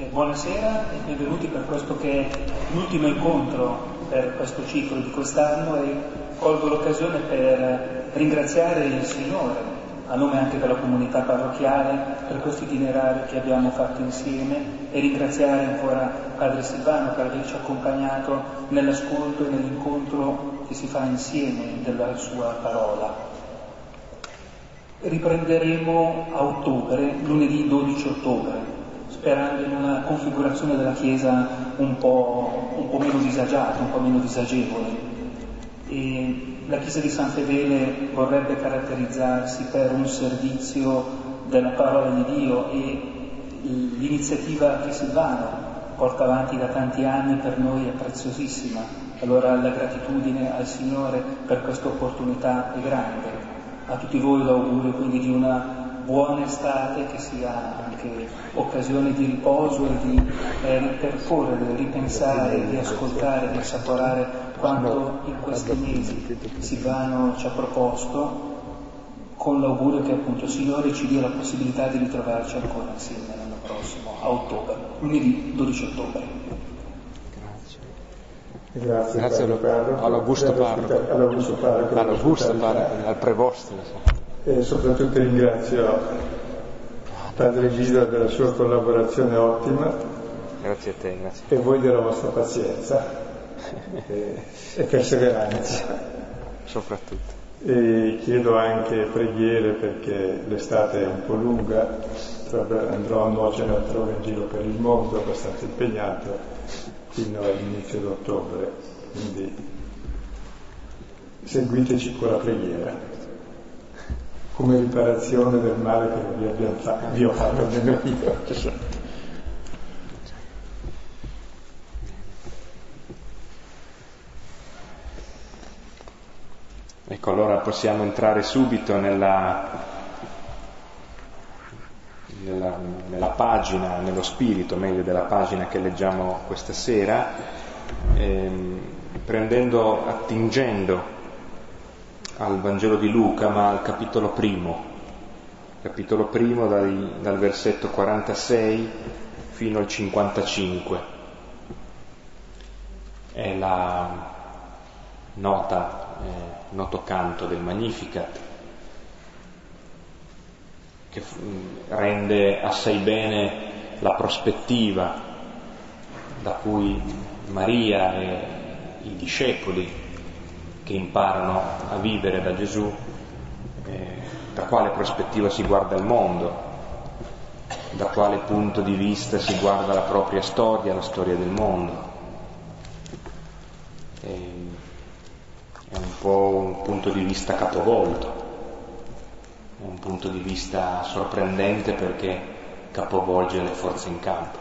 Eh, buonasera e benvenuti per questo che è l'ultimo incontro per questo ciclo di quest'anno e colgo l'occasione per ringraziare il Signore, a nome anche della comunità parrocchiale, per questo itinerario che abbiamo fatto insieme e ringraziare ancora Padre Silvano per averci accompagnato nell'ascolto e nell'incontro che si fa insieme della sua parola. Riprenderemo a ottobre, lunedì 12 ottobre, sperando in una configurazione della Chiesa un po', un po meno disagiata, un po' meno disagevole. E la Chiesa di San Fedele vorrebbe caratterizzarsi per un servizio della parola di Dio e l'iniziativa che Silvano porta avanti da tanti anni per noi è preziosissima. Allora la gratitudine al Signore per questa opportunità è grande a tutti voi l'augurio quindi di una buona estate che sia anche occasione di riposo e di eh, ripercorrere, ripensare, di ascoltare, di assaporare quanto in questi mesi Silvano ci ha proposto con l'augurio che appunto il Signore ci dia la possibilità di ritrovarci ancora insieme l'anno prossimo, a ottobre, lunedì 12 ottobre. Grazie, Grazie all'Augusto Parroco, all'Augusto Parroco, all'Augusto Parroco, al prevosto. E soprattutto ringrazio Padre Gilda della sua collaborazione ottima. Grazie a te, grazie. E voi della vostra pazienza e, e perseveranza. Soprattutto. E chiedo anche preghiere perché l'estate è un po' lunga, andrò a nuocere altrove in giro per il mondo, abbastanza impegnato fino all'inizio d'ottobre, quindi seguiteci con la preghiera, come riparazione del male che vi, fatto, vi ho fatto almeno io. Ecco, allora possiamo entrare subito nella nella, nella, pagina, nello spirito meglio della pagina che leggiamo questa sera, ehm, prendendo, attingendo al Vangelo di Luca, ma al capitolo primo, capitolo primo dal, dal versetto 46 fino al 55. È la nota, eh, noto canto del Magnificat che rende assai bene la prospettiva da cui Maria e i discepoli che imparano a vivere da Gesù, eh, da quale prospettiva si guarda il mondo, da quale punto di vista si guarda la propria storia, la storia del mondo. Eh, è un po' un punto di vista capovolto è un punto di vista sorprendente perché capovolge le forze in campo.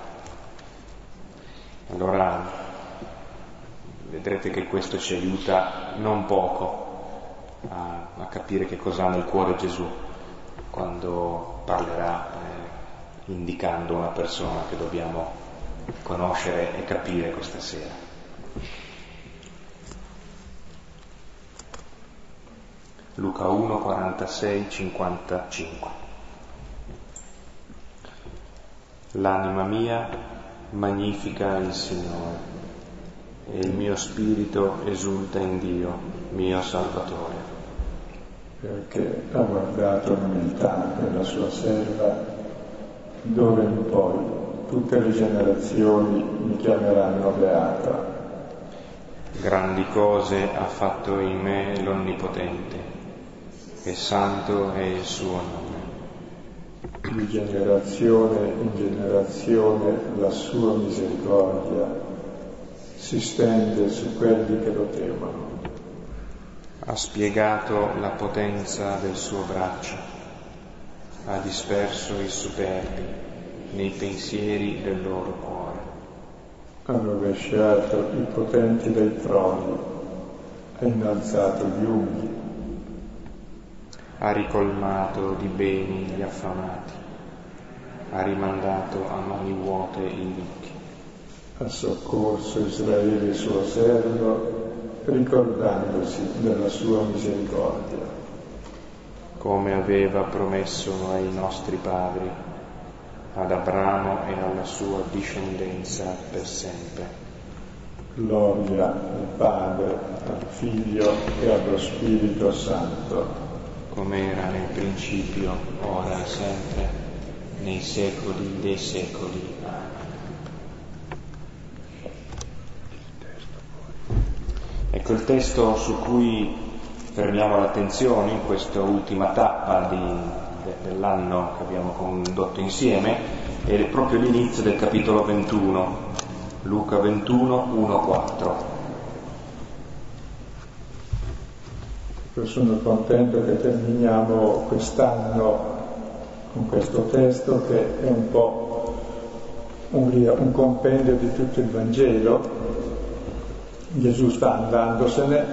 Allora vedrete che questo ci aiuta non poco a, a capire che cosa ha nel cuore Gesù quando parlerà eh, indicando una persona che dobbiamo conoscere e capire questa sera. Luca 1, 46, 55. L'anima mia magnifica il Signore e il mio spirito esulta in Dio, mio Salvatore. Perché ha guardato l'umiltà della sua serva, dove in poi tutte le generazioni mi chiameranno beata. Grandi cose ha fatto in me l'Onnipotente e santo è il suo nome. Di generazione in generazione la sua misericordia si stende su quelli che lo temono. Ha spiegato la potenza del suo braccio, ha disperso i superbi nei pensieri del loro cuore. Ha rovesciato i potenti dai troni, ha innalzato gli umili ha ricolmato di beni gli affamati, ha rimandato a mani vuote i ricchi. Ha soccorso Israele suo servo, ricordandosi della sua misericordia. Come aveva promesso ai nostri padri, ad Abramo e alla sua discendenza per sempre. Gloria al Padre, al Figlio e allo Spirito Santo. Come era nel principio, ora e sempre, nei secoli dei secoli. Ecco il testo su cui fermiamo l'attenzione in questa ultima tappa di, de, dell'anno che abbiamo condotto insieme è proprio l'inizio del capitolo 21, Luca 21, 1, 4. Io sono contento che terminiamo quest'anno con questo testo che è un po' un, un compendio di tutto il Vangelo. Gesù sta andandosene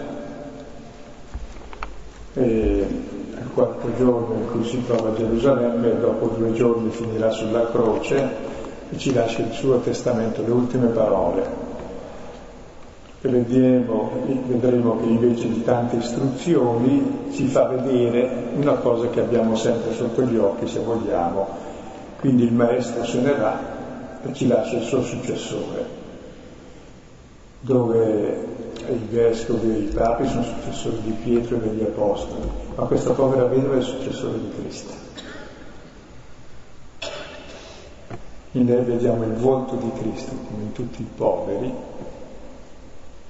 e al quarto giorno in cui si trova a Gerusalemme, dopo due giorni finirà sulla croce e ci lascia il suo testamento, le ultime parole. E vedremo che invece di tante istruzioni ci fa vedere una cosa che abbiamo sempre sotto gli occhi, se vogliamo. Quindi il maestro se ne va e ci lascia il suo successore, dove i vescovi e i papi sono successori di Pietro e degli apostoli, ma questa povera vedova è successore di Cristo. In lei vediamo il volto di Cristo, come in tutti i poveri,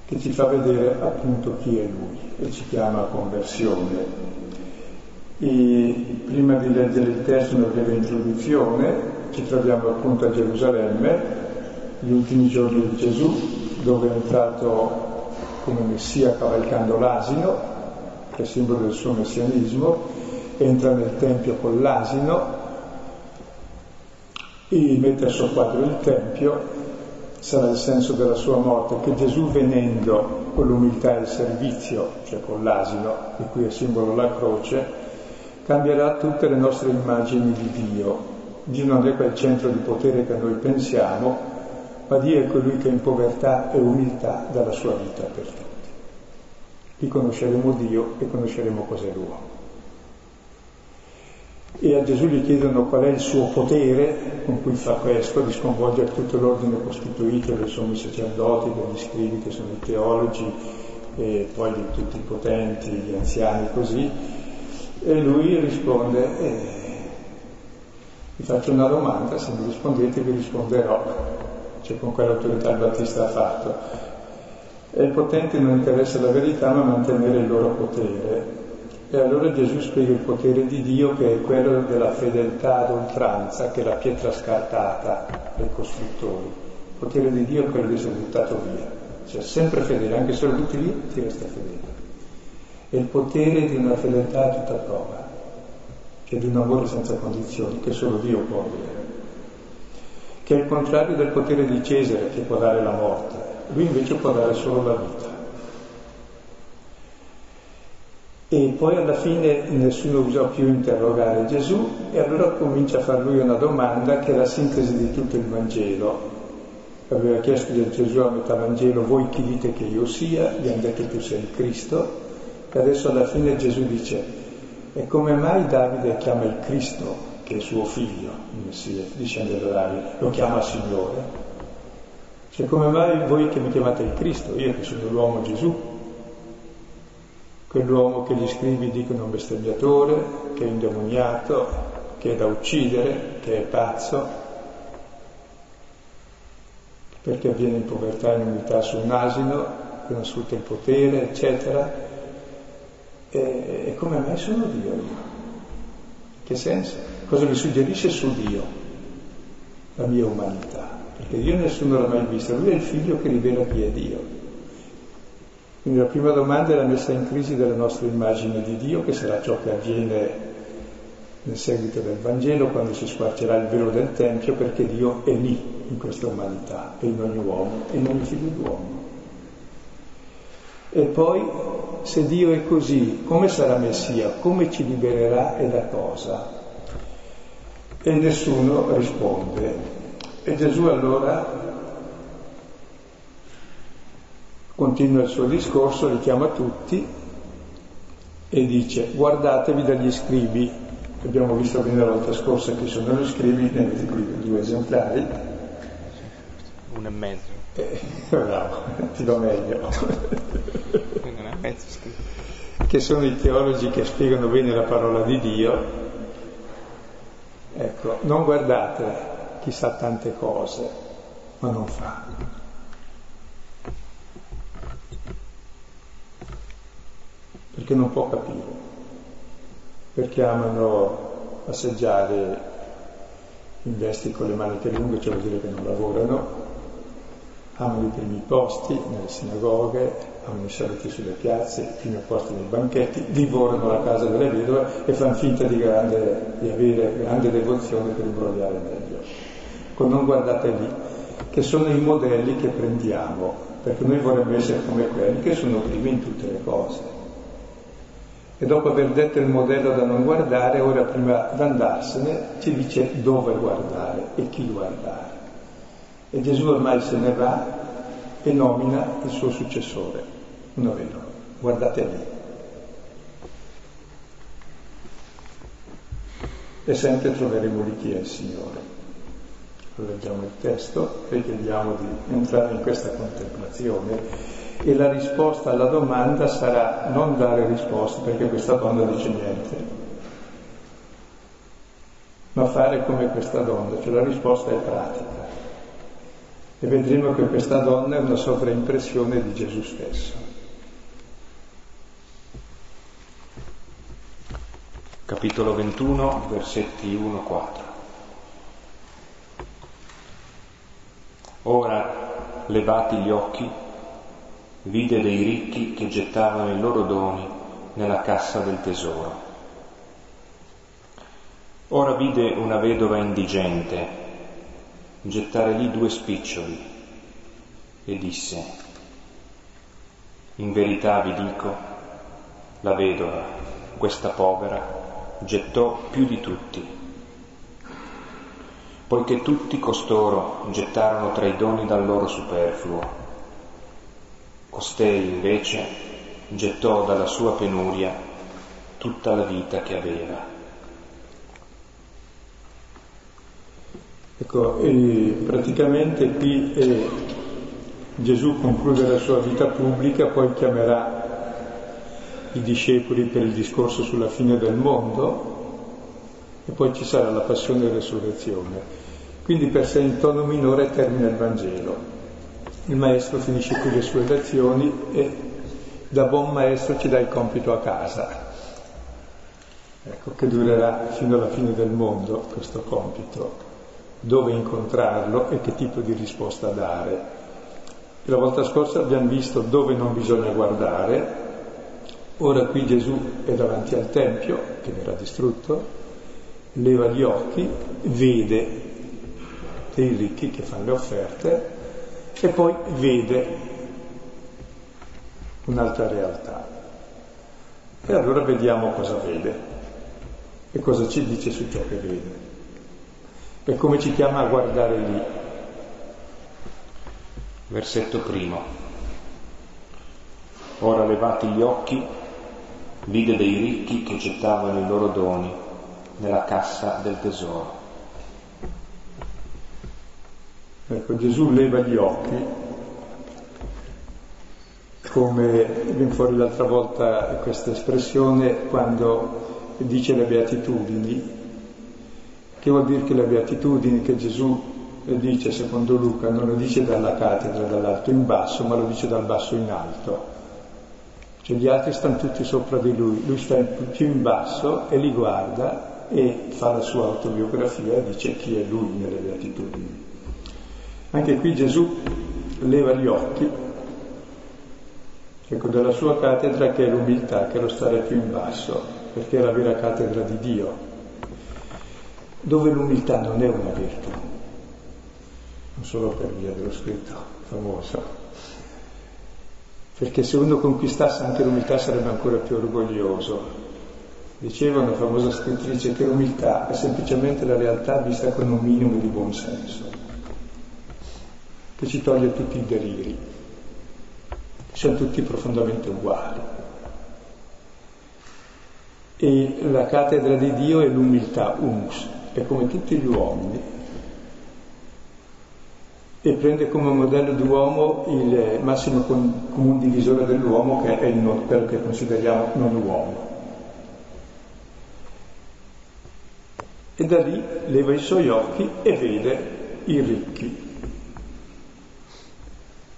che ci fa vedere appunto chi è Lui e ci chiama a conversione. E prima di leggere il testo, una breve introduzione, ci troviamo appunto a Gerusalemme, gli ultimi giorni di Gesù, dove è entrato come Messia cavalcando l'asino, che è simbolo del suo messianismo, entra nel Tempio con l'asino e mette a soqquadro il Tempio, sarà il senso della sua morte, che Gesù venendo con l'umiltà e il servizio, cioè con l'asino, di cui è simbolo la croce, cambierà tutte le nostre immagini di Dio. Dio non è quel centro di potere che noi pensiamo, ma Dio è colui che in povertà e umiltà dà la sua vita per tutti. Qui conosceremo Dio e conosceremo cos'è l'uomo. E a Gesù gli chiedono qual è il suo potere con cui fa questo, di sconvolgere tutto l'ordine costituito dei sommi sacerdoti, degli scrivi che sono i teologi, e poi di tutti i potenti, gli anziani così. E lui risponde, eh, vi faccio una domanda, se mi rispondete vi risponderò cioè con quell'autorità il Battista ha fatto. E ai potenti non interessa la verità ma mantenere il loro potere. E allora Gesù spiega il potere di Dio che è quello della fedeltà ad oltranza, che è la pietra scartata dai costruttori. Il potere di Dio è quello di essere buttato via. Cioè sempre fedele, anche se lo butti via, ti resta fedele. È il potere di una fedeltà a tutta prova, cioè di un amore senza condizioni, che solo Dio può avere che è il contrario del potere di Cesare che può dare la morte, lui invece può dare solo la vita. E poi alla fine nessuno usò più interrogare Gesù e allora comincia a far lui una domanda che è la sintesi di tutto il Vangelo. Aveva chiesto a Gesù a metà Vangelo, voi chi dite che io sia? Gli hanno detto tu sei il Cristo. E adesso alla fine Gesù dice, e come mai Davide chiama il Cristo che suo figlio, il Messia, da Davide, lo chiama Signore. Cioè come mai voi che mi chiamate il Cristo, io che sono l'uomo Gesù, quell'uomo che gli scrivi dicono un bestemmiatore, che è indemoniato, che è da uccidere, che è pazzo, perché avviene in povertà e in umiltà su un asino, che non sfrutta il potere, eccetera. E, e come mai sono Dio io? Che senso? Cosa mi suggerisce su Dio? La mia umanità. Perché Dio nessuno l'ha mai visto, lui è il figlio che rivela chi è Dio. Quindi la prima domanda è la messa in crisi della nostra immagine di Dio, che sarà ciò che avviene nel seguito del Vangelo, quando si squarcerà il velo del Tempio, perché Dio è lì, in questa umanità, e in ogni uomo, e in ogni figlio d'uomo. E poi, se Dio è così, come sarà Messia? Come ci libererà e da cosa? E nessuno risponde. E Gesù allora continua il suo discorso, li chiama tutti e dice guardatevi dagli scribi, Abbiamo visto bene la volta scorsa chi sono gli scrivi, ne avete qui due esemplari. Uno e mezzo. Eh, bravo, ti do meglio. Uno e mezzo scritto. Che sono i teologi che spiegano bene la parola di Dio. Ecco, non guardate chi sa tante cose, ma non fa. Perché non può capire perché amano assaggiare in vesti con le maniche lunghe, cioè vuol dire che non lavorano, amano i primi posti nelle sinagoghe, amano i saluti sulle piazze, i primi posti nei banchetti, divorano la casa delle vedove e fanno finta di, grande, di avere grande devozione per imbrogliare meglio. Non guardate lì, che sono i modelli che prendiamo, perché noi vorremmo essere come quelli che sono primi in tutte le cose. E dopo aver detto il modello da non guardare, ora prima di andarsene ci dice dove guardare e chi guardare. E Gesù ormai se ne va e nomina il suo successore, uno vero. Guardate lì. E sempre troveremo lì chi è il Signore. Leggiamo il testo e chiediamo di entrare in questa contemplazione e la risposta alla domanda sarà non dare risposte perché questa donna dice niente, ma fare come questa donna, cioè la risposta è pratica. E vedremo che questa donna è una sovraimpressione di Gesù stesso. Capitolo 21, versetti 1-4. Ora, levati gli occhi, vide dei ricchi che gettavano i loro doni nella cassa del tesoro. Ora vide una vedova indigente gettare lì due spiccioli e disse, in verità vi dico, la vedova, questa povera, gettò più di tutti, poiché tutti costoro gettarono tra i doni dal loro superfluo Costei invece gettò dalla sua penuria tutta la vita che aveva. Ecco, praticamente qui eh, Gesù conclude la sua vita pubblica, poi chiamerà i discepoli per il discorso sulla fine del mondo e poi ci sarà la passione e resurrezione. Quindi per sé in tono minore termina il Vangelo il maestro finisce qui le sue lezioni e da buon maestro ci dà il compito a casa. Ecco, che durerà fino alla fine del mondo questo compito, dove incontrarlo e che tipo di risposta dare. E la volta scorsa abbiamo visto dove non bisogna guardare, ora qui Gesù è davanti al Tempio, che verrà distrutto, leva gli occhi, vede dei ricchi che fanno le offerte e poi vede un'altra realtà. E allora vediamo cosa vede e cosa ci dice su ciò che vede e come ci chiama a guardare lì. Versetto primo. Ora levati gli occhi, vide dei ricchi che gettavano i loro doni nella cassa del tesoro. Ecco, Gesù leva gli occhi, come viene fuori l'altra volta questa espressione quando dice le beatitudini, che vuol dire che le beatitudini che Gesù dice secondo Luca non lo dice dalla cattedra, dall'alto in basso, ma lo dice dal basso in alto. Cioè gli altri stanno tutti sopra di lui, lui sta più in basso e li guarda e fa la sua autobiografia e dice chi è lui nelle beatitudini. Anche qui Gesù leva gli occhi, ecco, dalla sua cattedra che è l'umiltà, che è lo stare più in basso, perché è la vera cattedra di Dio, dove l'umiltà non è una virtù, non solo per via dello scritto famoso, perché se uno conquistasse anche l'umiltà sarebbe ancora più orgoglioso. Diceva una famosa scrittrice che l'umiltà è semplicemente la realtà vista con un minimo di buon senso che ci toglie tutti i deliri. Siamo tutti profondamente uguali. E la cattedra di Dio è l'umiltà, humus, è come tutti gli uomini. E prende come modello d'uomo il massimo comune divisore dell'uomo, che è non, quello che consideriamo non uomo. E da lì leva i suoi occhi e vede i ricchi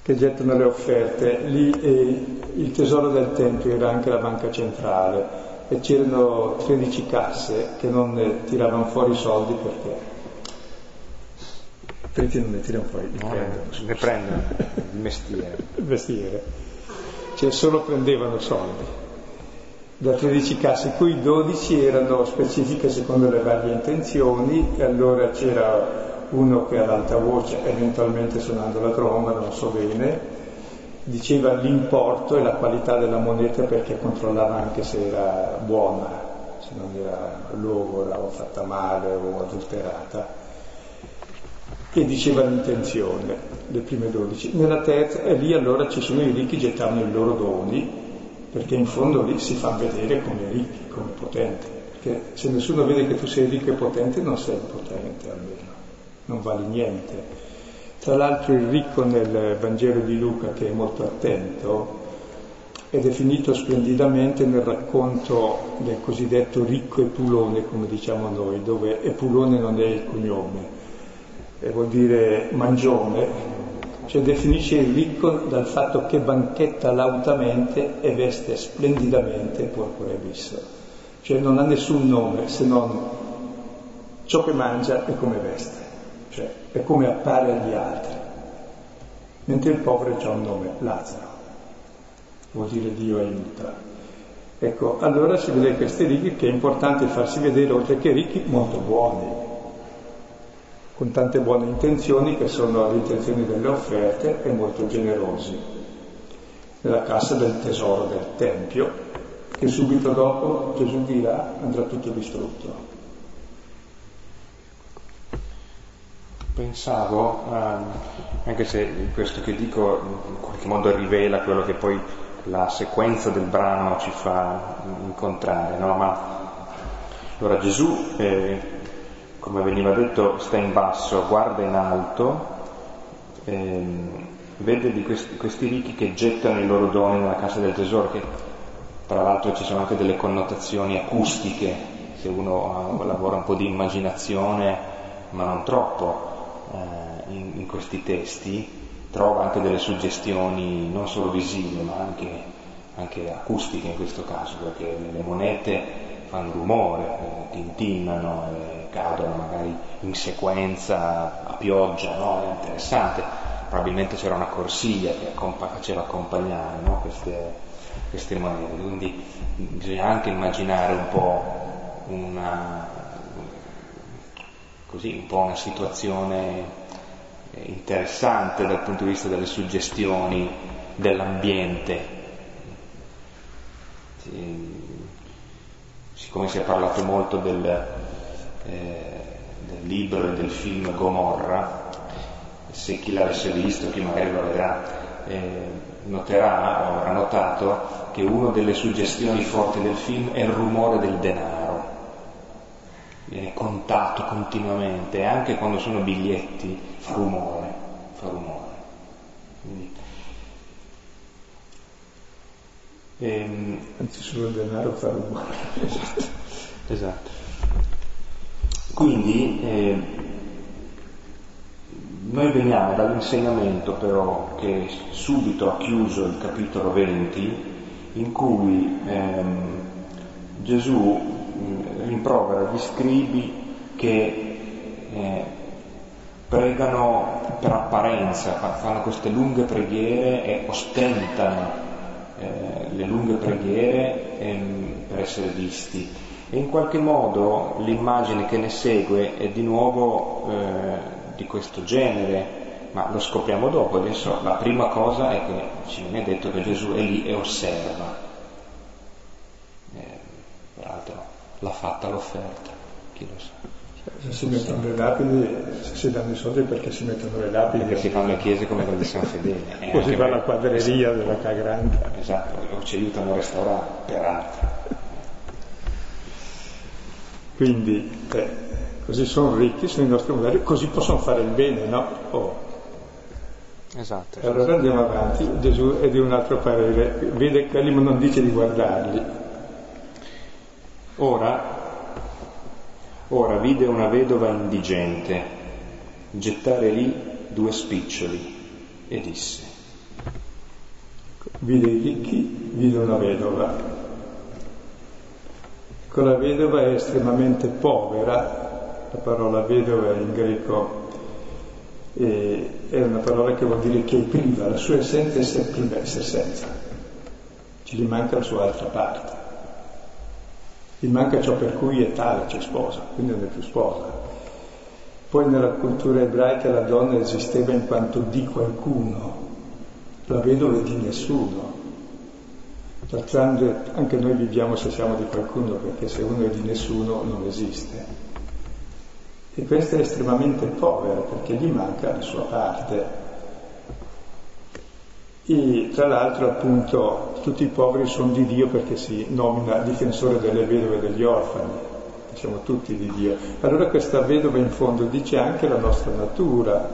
che gettano le offerte. Lì eh, il tesoro del Tempio era anche la banca centrale e c'erano 13 casse che non tiravano fuori i soldi perché 13 non ne tirano fuori, li no, prendono. Ne prendono il mestiere. il mestiere. Cioè solo prendevano soldi. Da 13 casse, cui 12 erano specifiche secondo le varie intenzioni e allora c'era uno che ad alta voce, eventualmente suonando la tromba, non so bene, diceva l'importo e la qualità della moneta perché controllava anche se era buona, se non era logora o fatta male o adulterata. E diceva l'intenzione, le prime dodici. Nella terza, e lì allora ci sono i ricchi che gettavano i loro doni, perché in fondo lì si fa vedere come ricchi, come potenti. Perché se nessuno vede che tu sei ricco e potente, non sei potente almeno non vale niente. Tra l'altro il ricco nel Vangelo di Luca, che è molto attento, è definito splendidamente nel racconto del cosiddetto ricco Epulone, come diciamo noi, dove Epulone non è il cognome, e vuol dire mangione, cioè definisce il ricco dal fatto che banchetta lautamente e veste splendidamente porpora e bisso, cioè non ha nessun nome se non ciò che mangia e come veste cioè è come appare agli altri. Mentre il povero ha un nome, Lazzaro, vuol dire Dio aiuta. Ecco, allora si vede questi ricchi che è importante farsi vedere, oltre che ricchi, molto buoni, con tante buone intenzioni che sono le intenzioni delle offerte e molto generosi. Nella cassa del tesoro del Tempio, che subito dopo Gesù dirà andrà tutto distrutto. Pensavo, ehm, anche se questo che dico in qualche modo rivela quello che poi la sequenza del brano ci fa incontrare, no? Ma allora Gesù, eh, come veniva detto, sta in basso, guarda in alto, eh, vede di questi, questi ricchi che gettano i loro doni nella casa del tesoro, che tra l'altro ci sono anche delle connotazioni acustiche, se uno lavora un po' di immaginazione, ma non troppo eh, in, in, questi testi trova anche delle suggestioni non solo visive ma anche, anche acustiche in questo caso, perché le monete fanno rumore, eh, tintinnano e cadono magari in sequenza a pioggia, no? è interessante, probabilmente c'era una corsia che faceva accompagnare no? queste, queste monete, quindi bisogna anche immaginare un po' una, così un po' una situazione eh, interessante dal punto di vista delle suggestioni dell'ambiente. Siccome si è parlato molto del, eh, del libro e del film Gomorra, se chi l'avesse visto, chi magari lo vedrà, eh, noterà o avrà notato che una delle suggestioni forti del film è il rumore del denaro viene contato continuamente, anche quando sono biglietti fa rumore, fa rumore. Quindi, ehm, Anzi solo il denaro fa rumore. esatto. esatto. Quindi eh, noi veniamo dall'insegnamento però che subito ha chiuso il capitolo 20 in cui ehm, Gesù rimprovera gli scribi che eh, pregano per apparenza, fanno queste lunghe preghiere e ostentano eh, le lunghe preghiere ehm, per essere visti. E in qualche modo l'immagine che ne segue è di nuovo eh, di questo genere, ma lo scopriamo dopo. Adesso la prima cosa è che ci viene detto che Gesù è lì e osserva l'ha fatta l'offerta, chi lo sa. Se si mettono le lapidi, se si danno i soldi perché si mettono le lapidi. Perché si fanno le chiese come quelle di San Fedele. O si fa la quadreria esatto, della Cagranda. Esatto, o ci aiutano a restaurare, peraltro. Quindi, eh, così sono ricchi, sono i nostri modelli, così possono fare il bene, no? Oh. Esatto. E allora andiamo avanti, Gesù è di un altro parere, vede quelli ma non dice di guardarli. Ora, ora vide una vedova indigente gettare lì due spiccioli e disse. Vide i ricchi, vide una vedova con la vedova è estremamente povera, la parola vedova in greco è una parola che vuol dire che è priva, la sua essenza è priva, essere senza, ci gli manca la sua altra parte, gli manca ciò per cui è tale, c'è sposa, quindi non è più sposa. Poi nella cultura ebraica la donna esisteva in quanto di qualcuno, la vedova è di nessuno, D'altronde anche noi viviamo se siamo di qualcuno, perché se uno è di nessuno non esiste. E questa è estremamente povera perché gli manca la sua parte. E tra l'altro appunto tutti i poveri sono di Dio perché si nomina difensore delle vedove e degli orfani, siamo tutti di Dio. Allora questa vedova in fondo dice anche la nostra natura,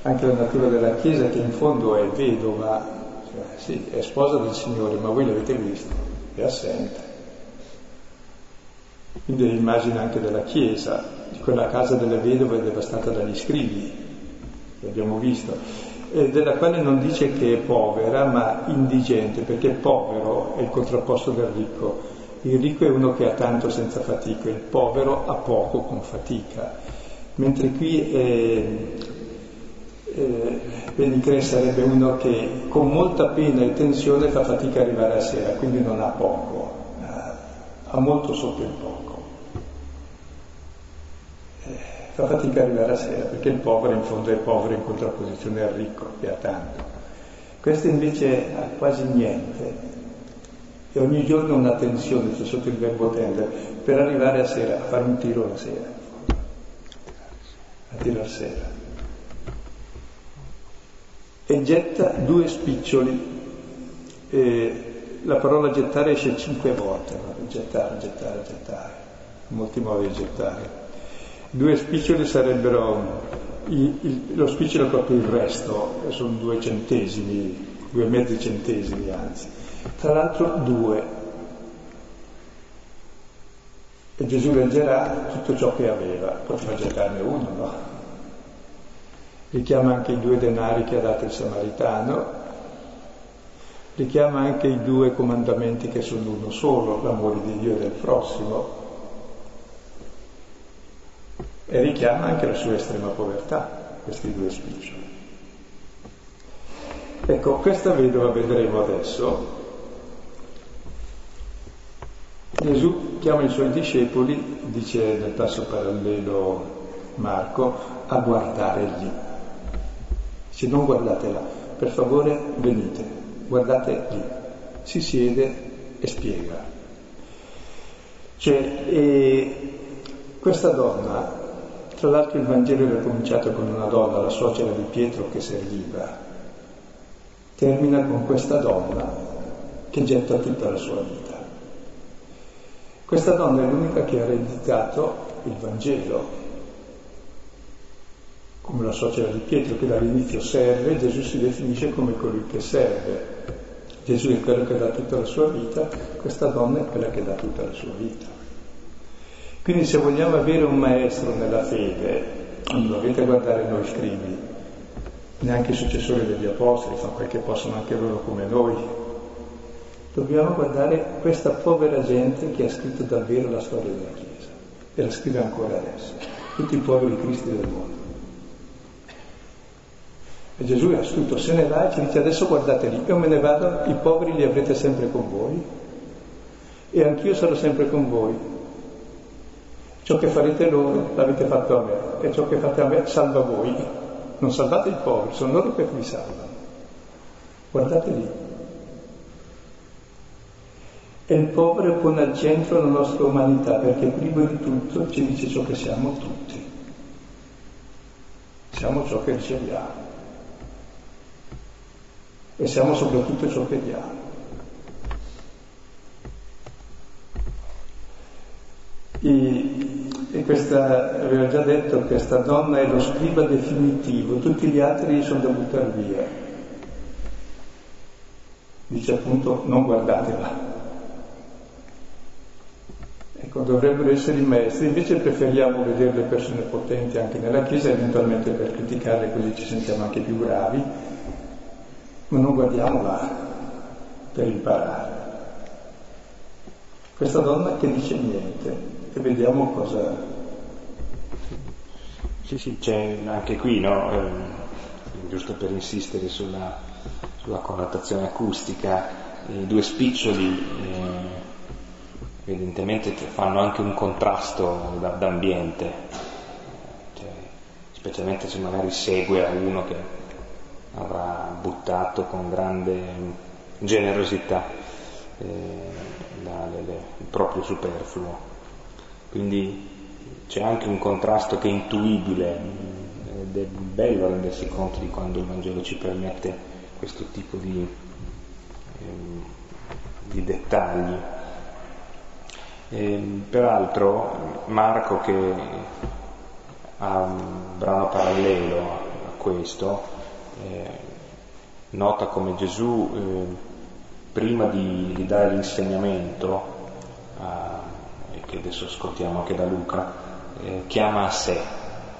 anche la natura della Chiesa che in fondo è vedova, eh, sì, è sposa del Signore, ma voi l'avete visto, è assente. Quindi è l'immagine anche della Chiesa, di quella casa delle vedove devastata dagli scrivi, che abbiamo visto, della quale non dice che è povera, ma indigente, perché povero è il contrapposto del ricco. Il ricco è uno che ha tanto senza fatica, il povero ha poco con fatica. Mentre qui è eh, Penicre sarebbe uno che con molta pena e tensione fa fatica ad arrivare a sera, quindi non ha poco, ha molto sotto il poco. Eh, fa fatica ad arrivare a sera perché il povero in fondo è povero in contrapposizione al ricco che ha tanto. Questo invece ha quasi niente e ogni giorno una tensione, c'è sotto il verbo tendere, per arrivare a sera, a fare un tiro la sera, a tirar sera e getta due spiccioli. E la parola gettare esce cinque volte, gettare, gettare, gettare, molti modi di gettare. Due spiccioli sarebbero il, il, lo spicciolo è proprio il resto, sono due centesimi, due mezzi centesimi anzi. Tra l'altro due. E Gesù leggerà tutto ciò che aveva, poteva gettarne uno, no? richiama anche i due denari che ha dato il Samaritano, richiama anche i due comandamenti che sono uno solo, l'amore di Dio e del prossimo, e richiama anche la sua estrema povertà, questi due spiccioli. Ecco, questa vedova vedremo adesso. Gesù chiama i suoi discepoli, dice nel passo parallelo Marco, a guardare lì. Dice non guardate là, per favore venite, guardate lì. Si siede e spiega. Cioè, e questa donna, tra l'altro il Vangelo era cominciato con una donna, la suocera di Pietro che serviva, termina con questa donna che getta tutta la sua vita. Questa donna è l'unica che ha ereditato il Vangelo, come la suocera di Pietro che dall'inizio serve, Gesù si definisce come colui che serve. Gesù è quello che dà tutta la sua vita, questa donna è quella che dà tutta la sua vita. Quindi se vogliamo avere un maestro nella fede, non dovete guardare noi scrivi, neanche i successori degli apostoli, fa quel che possono anche loro come noi. Dobbiamo guardare questa povera gente che ha scritto davvero la storia della Chiesa e la scrive ancora adesso, tutti i poveri cristi del mondo. E Gesù è astuto, se ne va e ci dice adesso guardate lì, io me ne vado, i poveri li avrete sempre con voi e anch'io sarò sempre con voi. Ciò che farete loro l'avete fatto a me e ciò che fate a me salva voi. Non salvate i poveri, sono loro che vi salvano. Guardate lì. E il povero pone al centro la nostra umanità perché prima di tutto ci dice ciò che siamo tutti. Siamo ciò che riceviamo e siamo soprattutto ciò che diamo. E, e questa, aveva già detto, questa donna è lo scriba definitivo, tutti gli altri sono da buttare via. Dice appunto non guardatela. Ecco, dovrebbero essere i maestri, invece preferiamo vedere le persone potenti anche nella Chiesa, eventualmente per criticarle così ci sentiamo anche più bravi, ma non guardiamo là per imparare. Questa donna che dice niente e vediamo cosa... Sì, sì, c'è anche qui, no? Eh, giusto per insistere sulla, sulla connotazione acustica, i due spiccioli eh, evidentemente fanno anche un contrasto da, d'ambiente, cioè, specialmente se magari segue a uno che avrà buttato con grande generosità eh, la, le, le, il proprio superfluo. Quindi c'è anche un contrasto che è intuibile ed è bello rendersi conto di quando il Vangelo ci permette questo tipo di, ehm, di dettagli. E, peraltro Marco che ha un brano parallelo a questo eh, nota come Gesù eh, prima di, di, dare l'insegnamento, eh, che adesso ascoltiamo anche da Luca, eh, chiama a sé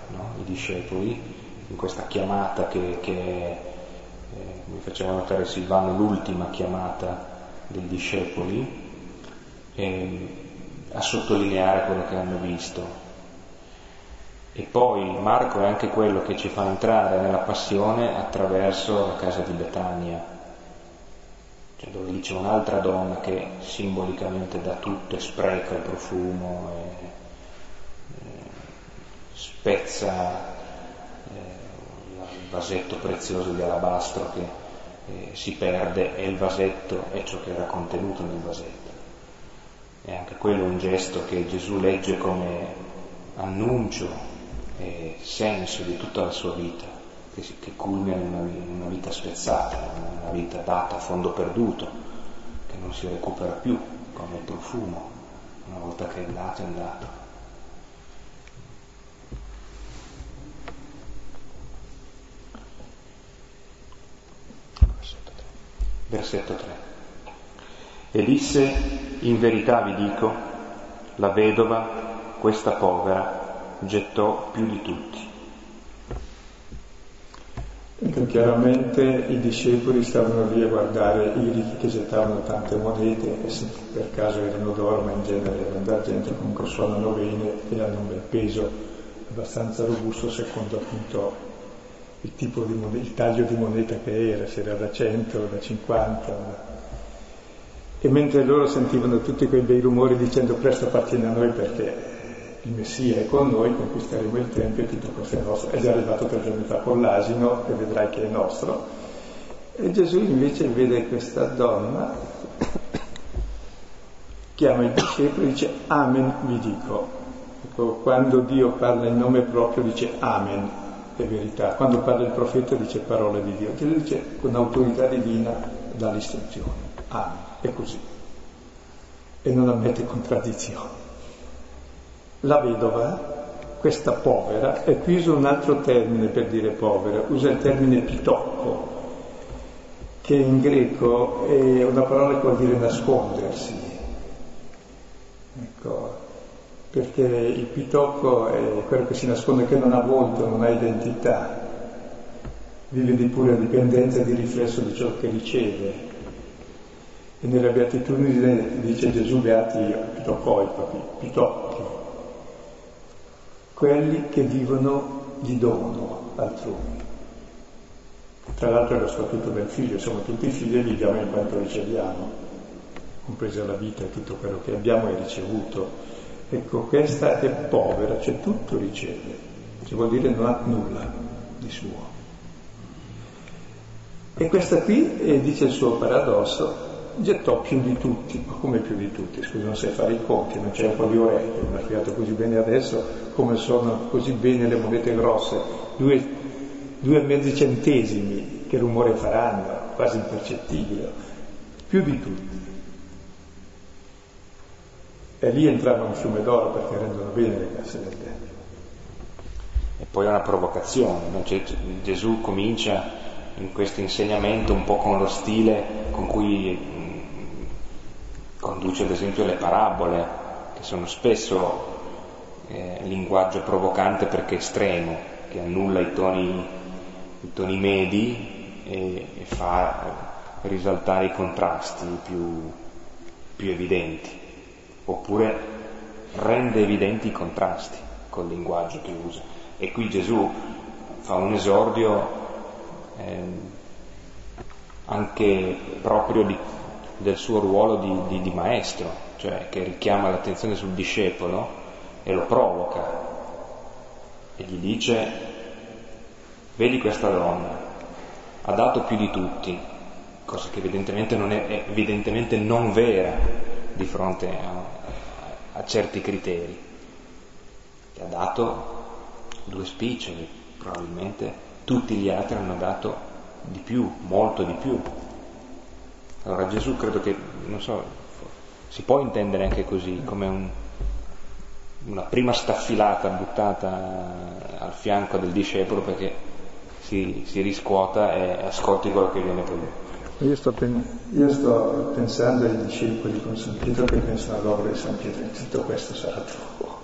no? i discepoli, in questa chiamata che, che eh, mi faceva notare Silvano, l'ultima chiamata dei discepoli, a sottolineare quello che hanno visto, e poi Marco è anche quello che ci fa entrare nella passione attraverso la casa di Betania, cioè dove lì c'è un'altra donna che simbolicamente dà tutto e spreca il profumo e, e spezza eh, il vasetto prezioso di alabastro che eh, si perde e il vasetto è ciò che era contenuto nel vasetto. E anche quello è un gesto che Gesù legge come annuncio e senso di tutta la sua vita, che, che culmina in una, in una vita spezzata, in una vita data a fondo perduto, che non si recupera più come il profumo, una volta che è andato è andato. Versetto 3. E disse, in verità vi dico, la vedova, questa povera, gettò più di tutti. Ecco, chiaramente i discepoli stavano lì a guardare i ricchi che gettavano tante monete e se per caso erano d'oro, ma in genere erano d'argento, comunque suonano bene e hanno un bel peso abbastanza robusto secondo appunto il tipo di moneta, il taglio di moneta che era, se era da 100, da 50. E mentre loro sentivano tutti quei bei rumori dicendo presto appartiene a noi perché il Messia è con noi, conquisteremo il Tempio e tutto questo è nostro. È già arrivato tre giorni fa con l'asino e vedrai che è nostro. E Gesù invece vede questa donna, chiama i discepoli e dice Amen vi dico. Ecco, quando Dio parla in nome proprio dice Amen, è verità. Quando parla il profeta dice parole di Dio. Gesù dice con autorità divina dà l'istruzione. Amen, è così. E non ammette contraddizioni la vedova, questa povera, e qui usa un altro termine per dire povera, usa il termine pitocco, che in greco è una parola che vuol dire nascondersi. Ecco, perché il pitocco è quello che si nasconde, che non ha volto, non ha identità, vive di pura dipendenza e di riflesso di ciò che riceve. E nella beatitudine dice Gesù beati pitocoi, pitocchi, quelli che vivono di dono altrui. Tra l'altro lo statuto del figlio, siamo tutti figli e viviamo in quanto riceviamo, compresa la vita e tutto quello che abbiamo e ricevuto. Ecco, questa è povera, cioè tutto riceve, cioè vuol dire non ha nulla di suo. E questa qui, eh, dice il suo paradosso, gettò più di tutti, ma come più di tutti? Scusa, non sai fare i conti, non c'è un po' di orecchie, non ha creato così bene adesso come sono così bene le monete grosse, due, due e mezzi centesimi, che rumore faranno, quasi impercettibile, più di tutti. E lì entrava un fiume d'oro perché rendono bene le casse del Tempio. E poi è una provocazione, no? cioè, Gesù comincia in questo insegnamento un po' con lo stile con cui conduce ad esempio le parabole, che sono spesso eh, linguaggio provocante perché estremo, che annulla i toni, i toni medi e, e, fa risaltare i contrasti più, più evidenti, oppure rende evidenti i contrasti col linguaggio che usa. E qui Gesù fa un esordio eh, anche proprio di, del suo ruolo di, di, di maestro, cioè che richiama l'attenzione sul discepolo e lo provoca e gli dice, vedi questa donna, ha dato più di tutti, cosa che evidentemente non è, evidentemente non vera di fronte a, a certi criteri. Ti ha dato due spiccioli, probabilmente tutti gli altri hanno dato di più, molto di più. Allora Gesù credo che, non so, si può intendere anche così, come un, una prima staffilata buttata al fianco del discepolo perché si, si riscuota e ascolti quello che viene poi detto. Io sto, pen- io sto, pensando ai discepoli con San Pietro che pensano all'opera di San Pietro tutto questo sarà troppo.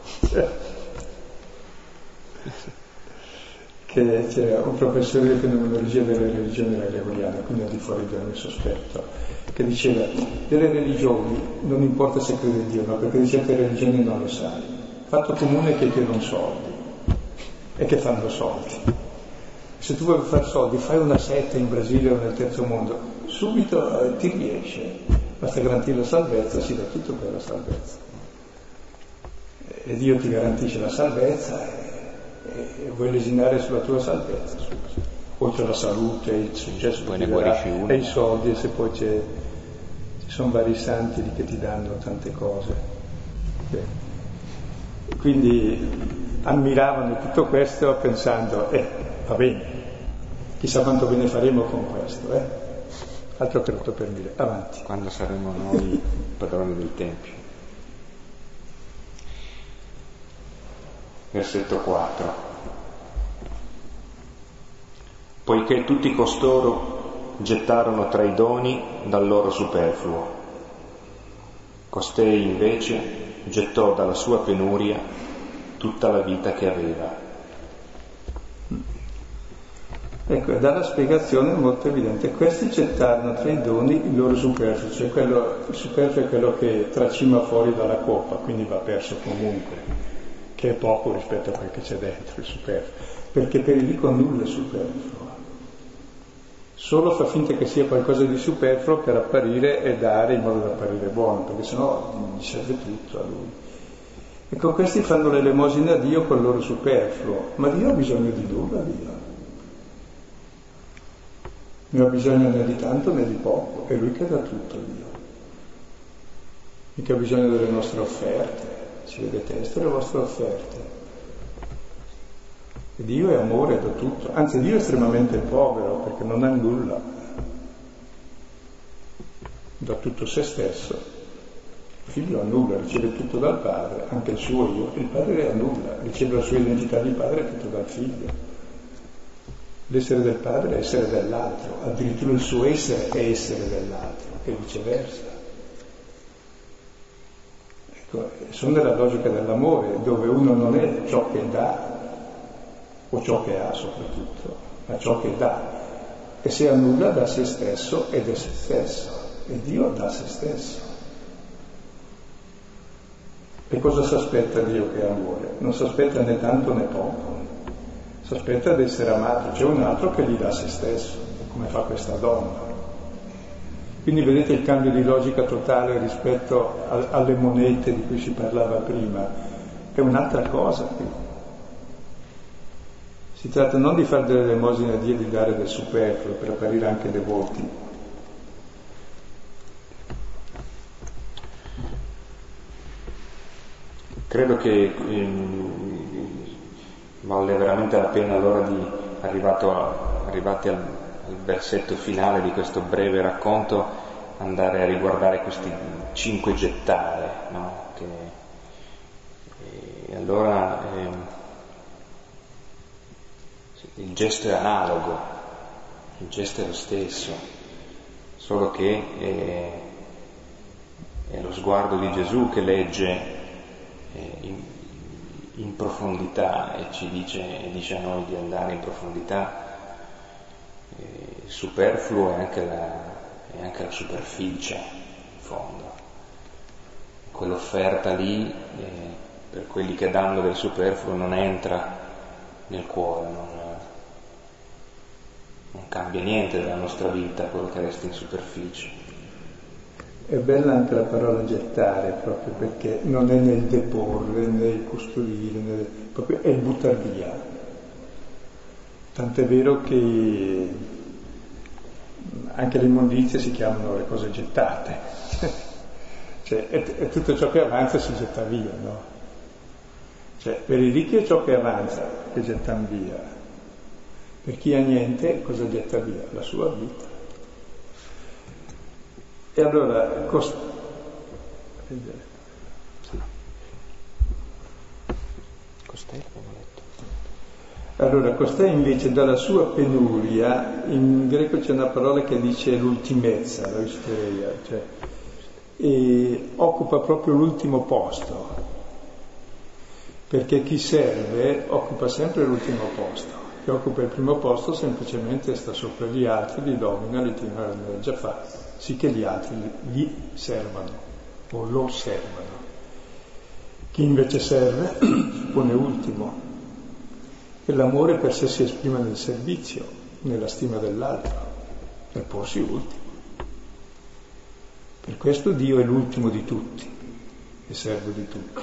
Che c'era un professore di fenomenologia delle religioni gregoriane, quindi al di fuori di ogni sospetto, che diceva delle religioni non importa se crede in Dio, ma perché di certe religioni non le sai fatto comune che chiedono soldi e che fanno soldi. Se tu vuoi fare soldi, fai una setta in Brasile o nel terzo mondo, subito eh, ti riesce, basta garantire la salvezza, si dà tutto per la salvezza. E Dio ti garantisce la salvezza e, e vuoi lesinare sulla tua salvezza. Oltre alla salute, il successo poi ne guarisci uno. e i soldi, e se poi c'è, ci sono vari santi che ti danno tante cose. Quindi ammiravano tutto questo pensando, eh, va bene, chissà quanto bene faremo con questo, eh? Altro che rotto per mille, avanti. Quando saremo noi padroni del Tempio. Versetto 4. Poiché tutti costoro gettarono tra i doni dal loro superfluo. Costei invece gettò dalla sua penuria tutta la vita che aveva. Ecco, dalla spiegazione molto evidente. Questi gettarono tra i doni il loro superfluo, cioè quello, il superfluo è quello che tracima fuori dalla coppa, quindi va perso comunque, che è poco rispetto a quel che c'è dentro, il superfluo. Perché per il ricco nulla è superfluo. Solo fa finta che sia qualcosa di superfluo per apparire e dare in modo da apparire buono, perché sennò gli serve tutto a lui. Ecco, questi fanno l'elemosina a Dio con il loro superfluo, ma Dio ha bisogno di nulla, Dio. Ne ha bisogno né di tanto né di poco, è Lui che dà tutto, Dio. Mica ha bisogno delle nostre offerte, ci vedete, le vostre offerte. Dio è amore da tutto, anzi Dio è estremamente povero perché non ha nulla, da tutto se stesso. Il figlio ha nulla, riceve tutto dal padre, anche il suo io. Il padre ha nulla, riceve la sua identità di padre tutto dal figlio. L'essere del padre è essere dell'altro, addirittura il suo essere è essere dell'altro e viceversa. Ecco, sono nella logica dell'amore, dove uno non è ciò che dà, o ciò che ha soprattutto, ma ciò che dà. E se annulla da se stesso ed è se stesso, e Dio dà se stesso. E cosa si aspetta Dio che amore? Non si aspetta né tanto né poco, si aspetta di essere amato, c'è un altro che gli dà se stesso, come fa questa donna. Quindi vedete il cambio di logica totale rispetto a, alle monete di cui si parlava prima, è un'altra cosa qui. Si tratta non di fare delle elemosine a Dio e di dare del superfluo per apparire anche devoti. Credo che ehm, vale veramente la pena allora di, arrivato a, arrivati al versetto finale di questo breve racconto, andare a riguardare questi cinque gettare, no? Che, e allora eh, il gesto è analogo, il gesto è lo stesso, solo che è, è lo sguardo di Gesù che legge eh, in, in, profondità e ci dice, dice, a noi di andare in profondità. Eh, superfluo è anche la, è anche la superficie, in fondo. Quell'offerta lì, eh, per quelli che danno del superfluo, non entra nel cuore, non, non cambia niente della nostra vita quello che resta in superficie. È bella anche la parola gettare proprio perché non è nel deporre, nel custodire, nel, proprio è il buttar via. Tant'è vero che anche le immondizie si chiamano le cose gettate, cioè è, è, tutto ciò che avanza si getta via, no? Cioè per i ricchi è ciò che avanza che gettano via, per chi ha niente cosa getta via? La sua vita. E allora cost... Allora, costei invece dalla sua penuria, in greco c'è una parola che dice l'ultimezza, la isteria, cioè, e occupa proprio l'ultimo posto, perché chi serve occupa sempre l'ultimo posto, chi occupa il primo posto semplicemente sta sopra gli altri, li domina, li tiene nella già fa, sì che gli altri gli servano o lo servano. Chi invece serve si pone ultimo e l'amore per sé si esprime nel servizio, nella stima dell'altro, per porsi ultimo. Per questo Dio è l'ultimo di tutti e servo di tutti.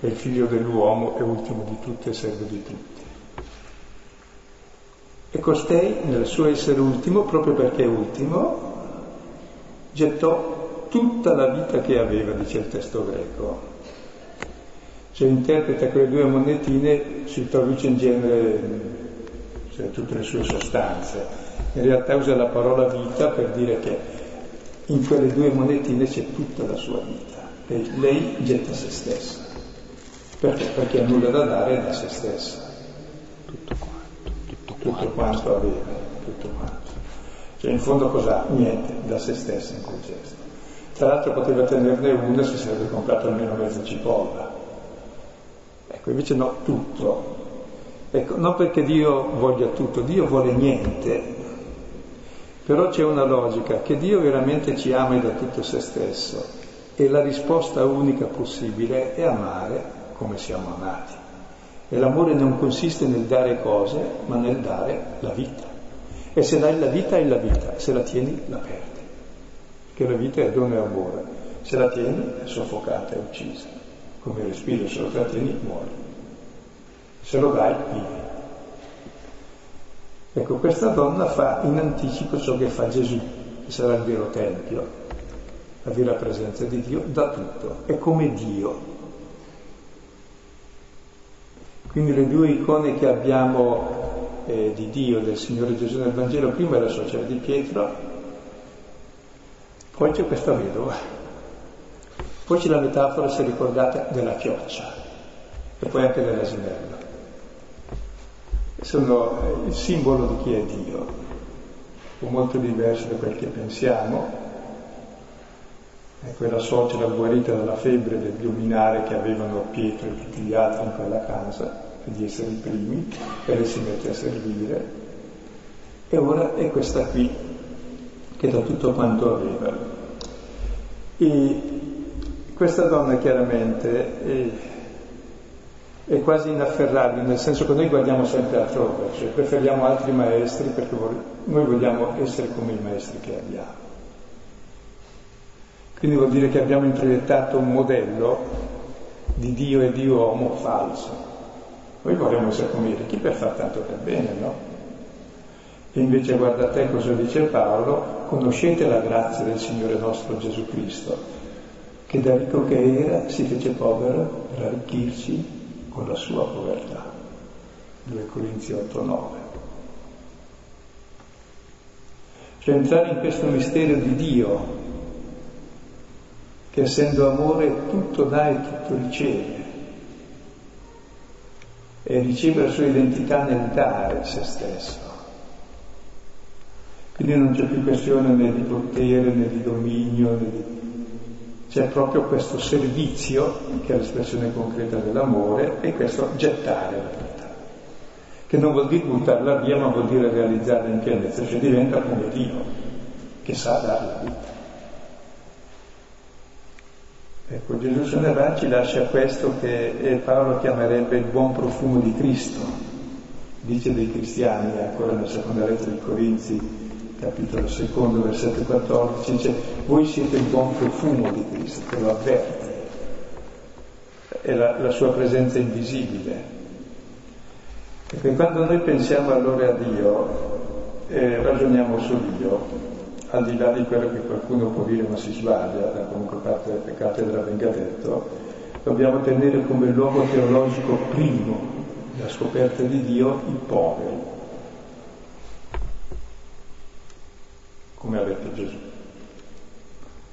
E il figlio dell'uomo è ultimo di tutti e servo di tutti. E costei, nel suo essere ultimo, proprio perché è ultimo, gettò tutta la vita che aveva, dice il testo greco, cioè interpreta quelle due monetine, si traduce in genere cioè, tutte le sue sostanze. In realtà usa la parola vita per dire che in quelle due monetine c'è tutta la sua vita. E lei getta se stessa. Perché? Perché ha nulla da dare da se stessa. Tutto quanto, tutto quanto, tutto quanto aveva, tutto quanto. Cioè in fondo cos'ha? Niente, da se stessa in quel gesto. Tra l'altro poteva tenerne una, si sarebbe comprato almeno mezza cipolla Ecco, invece no, tutto. Ecco, non perché Dio voglia tutto, Dio vuole niente, però c'è una logica, che Dio veramente ci ama da tutto se stesso e la risposta unica possibile è amare come siamo amati. E l'amore non consiste nel dare cose, ma nel dare la vita. E se dai la vita hai la vita, se la tieni la perdi. Perché la vita è dono e amore. Se la tieni è soffocata, è uccisa come respiro, se lo trattieni muori. Se lo dai, vivi. Ecco, questa donna fa in anticipo ciò che fa Gesù, che sarà il vero Tempio, la vera presenza di Dio, da tutto, è come Dio. Quindi le due icone che abbiamo eh, di Dio, del Signore Gesù nel Vangelo, prima è la suocera di Pietro, poi c'è questa vedova. Poi c'è la metafora, se ricordate, della chioccia e poi anche dell'asinello. Sono eh, il simbolo di chi è Dio, un molto diverso da quel che pensiamo. E quella suocera guarita dalla febbre del dominare che avevano Pietro e tutti gli altri in quella casa, di essere i primi, e lei si mette a servire. E ora è questa qui che dà tutto quanto aveva. E questa donna chiaramente è, è, quasi inafferrabile, nel senso che noi guardiamo sempre altrove, cioè preferiamo altri maestri perché noi vogliamo essere come i maestri che abbiamo. Quindi vuol dire che abbiamo introiettato un modello di Dio e di uomo falso. Noi vorremmo essere come i ricchi per far tanto per bene, no? E invece guarda te cosa dice Paolo, conoscete la grazia del Signore nostro Gesù Cristo, che da ricco che era si fece povero per arricchirci con la sua povertà. 2 Corinzi 8-9. Cioè entrare in questo mistero di Dio che essendo amore tutto dà e tutto riceve e riceve la sua identità nel dare se stesso. Quindi non c'è più questione né di potere né di dominio, né di... c'è proprio questo servizio, che è l'espressione concreta dell'amore, e questo gettare la vita, che non vuol dire buttarla via, ma vuol dire realizzarla in pienezza, cioè diventa come Dio, che sa dare la vita. Ecco, Gesù se ne ci lascia questo che Paolo chiamerebbe il buon profumo di Cristo. Dice dei cristiani, ancora nella seconda lettera di Corinzi, capitolo secondo, versetto 14, dice, voi siete il buon profumo di Cristo, che lo avverte. È la, la sua presenza invisibile. Perché quando noi pensiamo allora a Dio, eh, ragioniamo su Dio, al di là di quello che qualcuno può dire ma si sbaglia, da comunque parte del cattedra venga detto, dobbiamo tenere come luogo teologico primo la scoperta di Dio i poveri, come avete Gesù.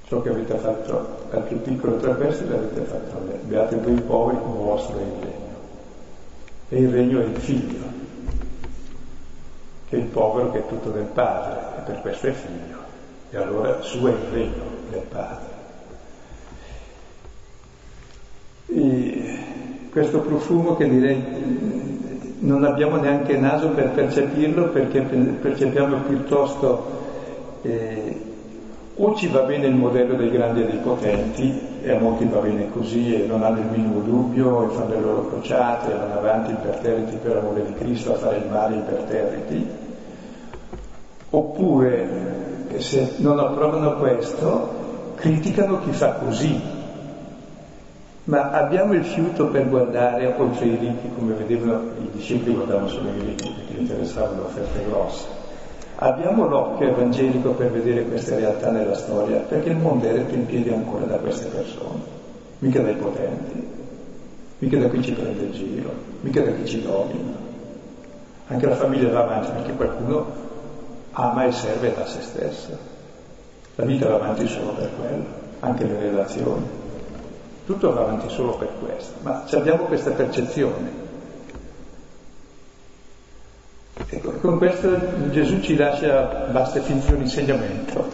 Ciò che avete fatto al più piccolo tra questi l'avete fatto a me. Beate voi poveri, vostro è il regno. E il regno è il figlio, che è il povero che è tutto del padre, e per questo è figlio e allora suo è il regno del Padre. E questo profumo che direi non abbiamo neanche naso per percepirlo perché percepiamo piuttosto eh, o ci va bene il modello dei grandi e dei potenti e a molti va bene così e non hanno il minimo dubbio e fanno le loro crociate e vanno avanti imperterriti per amore di Cristo a fare il male imperterriti oppure che se non approvano questo criticano chi fa così. Ma abbiamo il fiuto per guardare oltre i ricchi, come vedevano i discepoli guardavano solo i ricchi perché interessavano le offerte grosse. Abbiamo l'occhio evangelico per vedere queste realtà nella storia, perché il mondo è retto in piedi ancora da queste persone, mica dai potenti, mica da chi ci prende il giro, mica da chi ci domina. Anche la famiglia va avanti perché qualcuno ama e serve da se stessa. La vita va avanti solo per quello, anche le relazioni. Tutto va avanti solo per questo, ma abbiamo questa percezione. Ecco, con questo Gesù ci lascia, basta finire un insegnamento,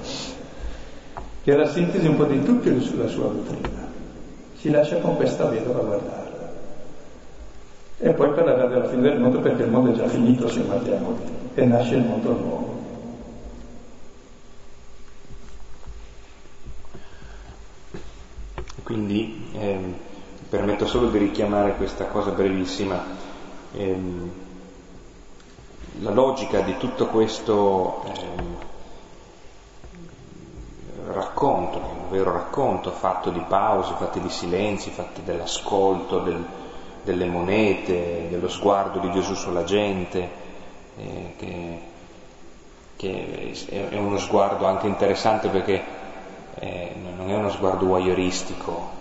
che è la sintesi un po' di tutta la sua dottrina. Ci lascia con questa vedova a guardarla. E poi parlerà della fine del mondo perché il mondo è già finito se guardiamo e nasce il mondo nuovo. Quindi eh, permetto solo di richiamare questa cosa brevissima. Eh, la logica di tutto questo eh, racconto, un vero racconto fatto di pause, fatti di silenzi, fatti dell'ascolto, del, delle monete, dello sguardo di Gesù sulla gente, eh, che, che, è uno sguardo anche interessante perché eh, non è uno sguardo voyeuristico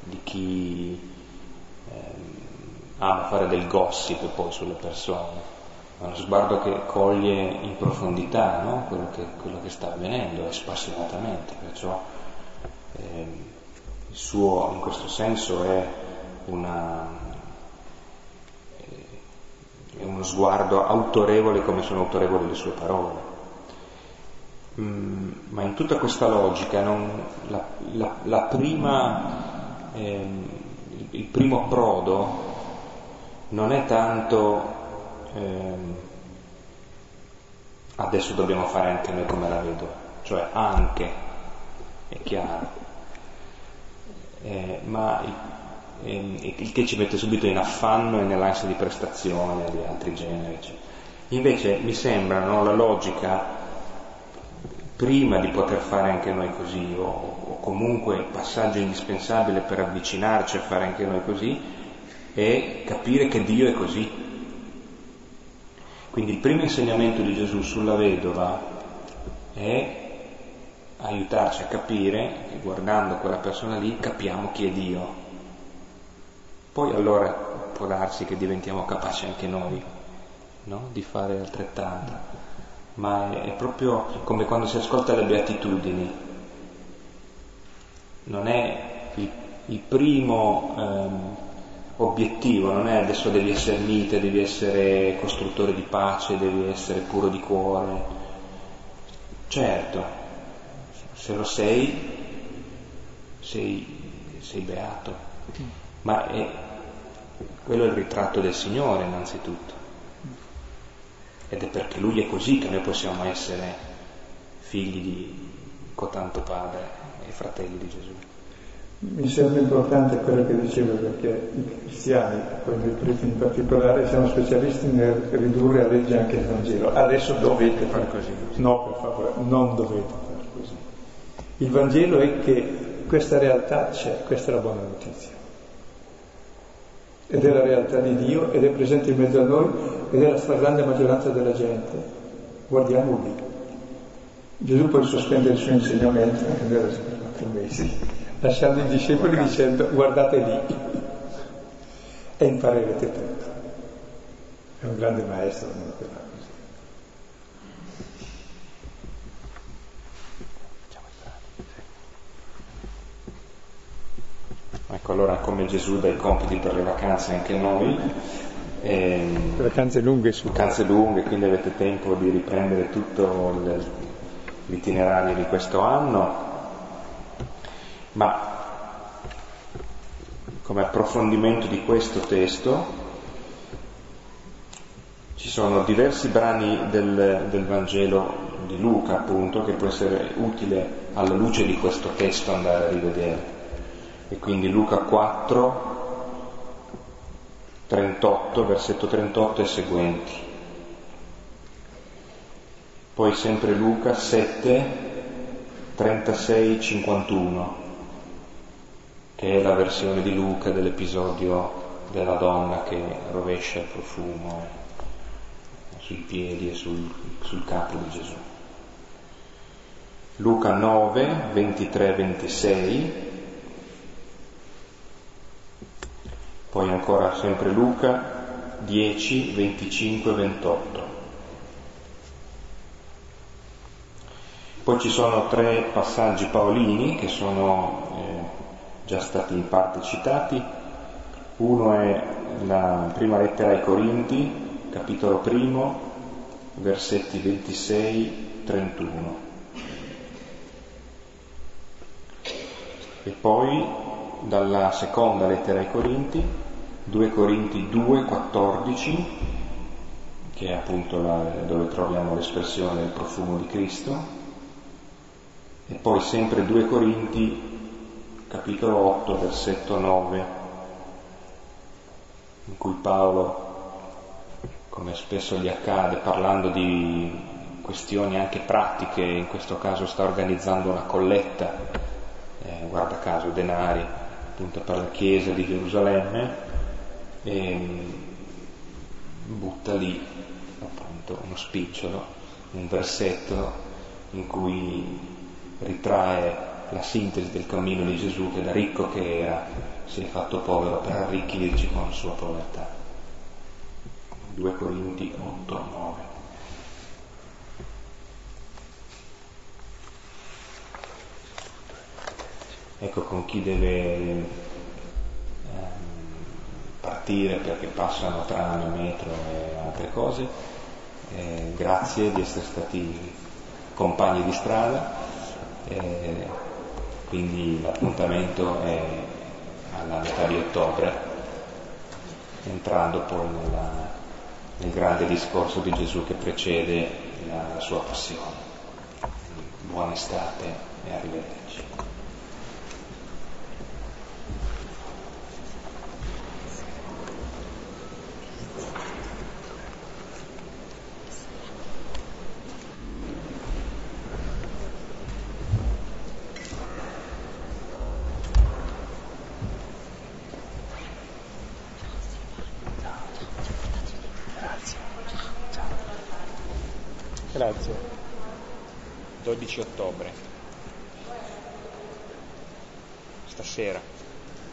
di chi eh, ama fare del gossip poi sulle persone, ma uno sguardo che coglie in profondità no? quello, che, quello, che, sta avvenendo, spassionatamente, perciò eh, il suo in questo senso è, una, è uno sguardo autorevole come sono autorevoli le sue parole. Mm, ma in tutta questa logica non, la, la, la prima, eh, il primo approdo non è tanto eh, adesso dobbiamo fare anche noi come la vedo, cioè anche, è chiaro, eh, ma il, ehm, il, che ci mette subito in affanno e nell'ansia di prestazione di altri generi. Cioè. Invece mi sembra no, la logica prima di poter fare anche noi così, o, o comunque passaggio indispensabile per avvicinarci a fare anche noi così, è capire che Dio è così. Quindi il primo insegnamento di Gesù sulla vedova è aiutarci a capire che guardando quella persona lì capiamo chi è Dio. Poi allora può darsi che diventiamo capaci anche noi no? di fare altrettanto ma è, proprio come quando si ascolta le beatitudini. non è il, il primo ehm, obiettivo, non è adesso devi essere mite, devi essere costruttore di pace, devi essere puro di cuore. Certo, se lo sei, sei, sei beato, ma è, quello è il ritratto del Signore innanzitutto. Ed è perché Lui è così che noi possiamo essere figli di cotanto Padre e fratelli di Gesù. Mi sembra importante quello che dicevo perché i cristiani, poi noi preti in particolare, siamo specialisti nel ridurre a legge anche il Vangelo. Adesso dovete fare così. No, per favore, non dovete fare così. Il Vangelo è che questa realtà c'è, questa è la buona notizia. Ed è la realtà di Dio ed è presente in mezzo a noi ed è la stragrande maggioranza della gente. Guardiamo lì. Gesù poi sospende il suo insegnamento, anche quattro mesi lasciando i discepoli dicendo guardate lì e imparerete tutto. È un grande maestro non lo così. Ecco, allora come Gesù dà i compiti per le vacanze anche noi. Ehm, vacanze lunghe su. Vacanze lunghe, quindi avete tempo di riprendere tutto l'itinerario di questo anno ma come approfondimento di questo testo ci sono diversi brani del, del, Vangelo di Luca, appunto, che può essere utile alla luce di questo testo andare a rivedere. E quindi Luca 4, 38, versetto 38 e seguenti. Poi sempre Luca 7, 36, 51 che è la versione di Luca dell'episodio della donna che rovescia il profumo sui piedi e sul, sul capo di Gesù. Luca 9, 23, 26, poi ancora sempre Luca 10, 25, 28. Poi ci sono tre passaggi paolini che sono eh, già stati in parte citati. Uno è la prima lettera ai Corinti, capitolo primo, versetti 26-31. E poi dalla seconda lettera ai Corinti, 2 Corinti 2, 14, che è appunto la, dove troviamo l'espressione del profumo di Cristo, e poi sempre 2 Corinti capitolo 8, versetto 9, in cui Paolo, come spesso gli accade, parlando di questioni anche pratiche, in questo caso sta organizzando una colletta, eh, guarda caso, denari, appunto per la chiesa di Gerusalemme, e butta lì appunto uno spicciolo, un versetto in cui ritrae la sintesi del cammino di Gesù che da ricco che era si è fatto povero per arricchirci con la sua povertà. 2 Corinti 8, 9. Ecco con chi deve ehm, partire perché passano tram, metro e altre cose. Eh, grazie di essere stati compagni di strada. Eh, quindi l'appuntamento è alla metà di ottobre, entrando poi nella, nel grande discorso di Gesù che precede la, sua passione. Buona estate e arrivederci.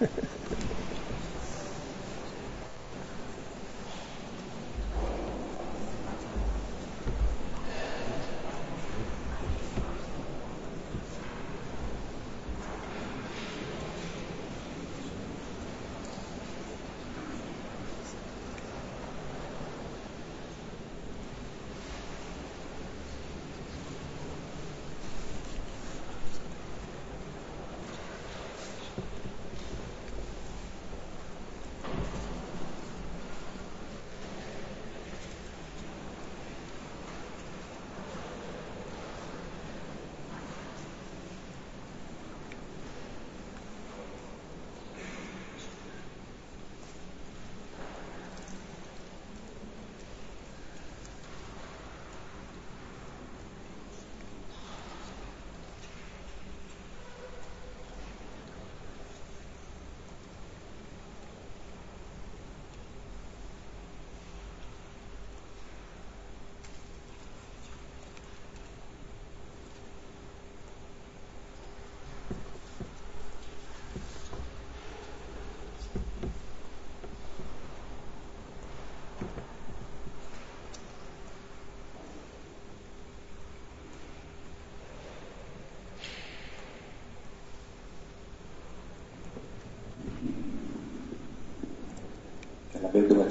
ハハハ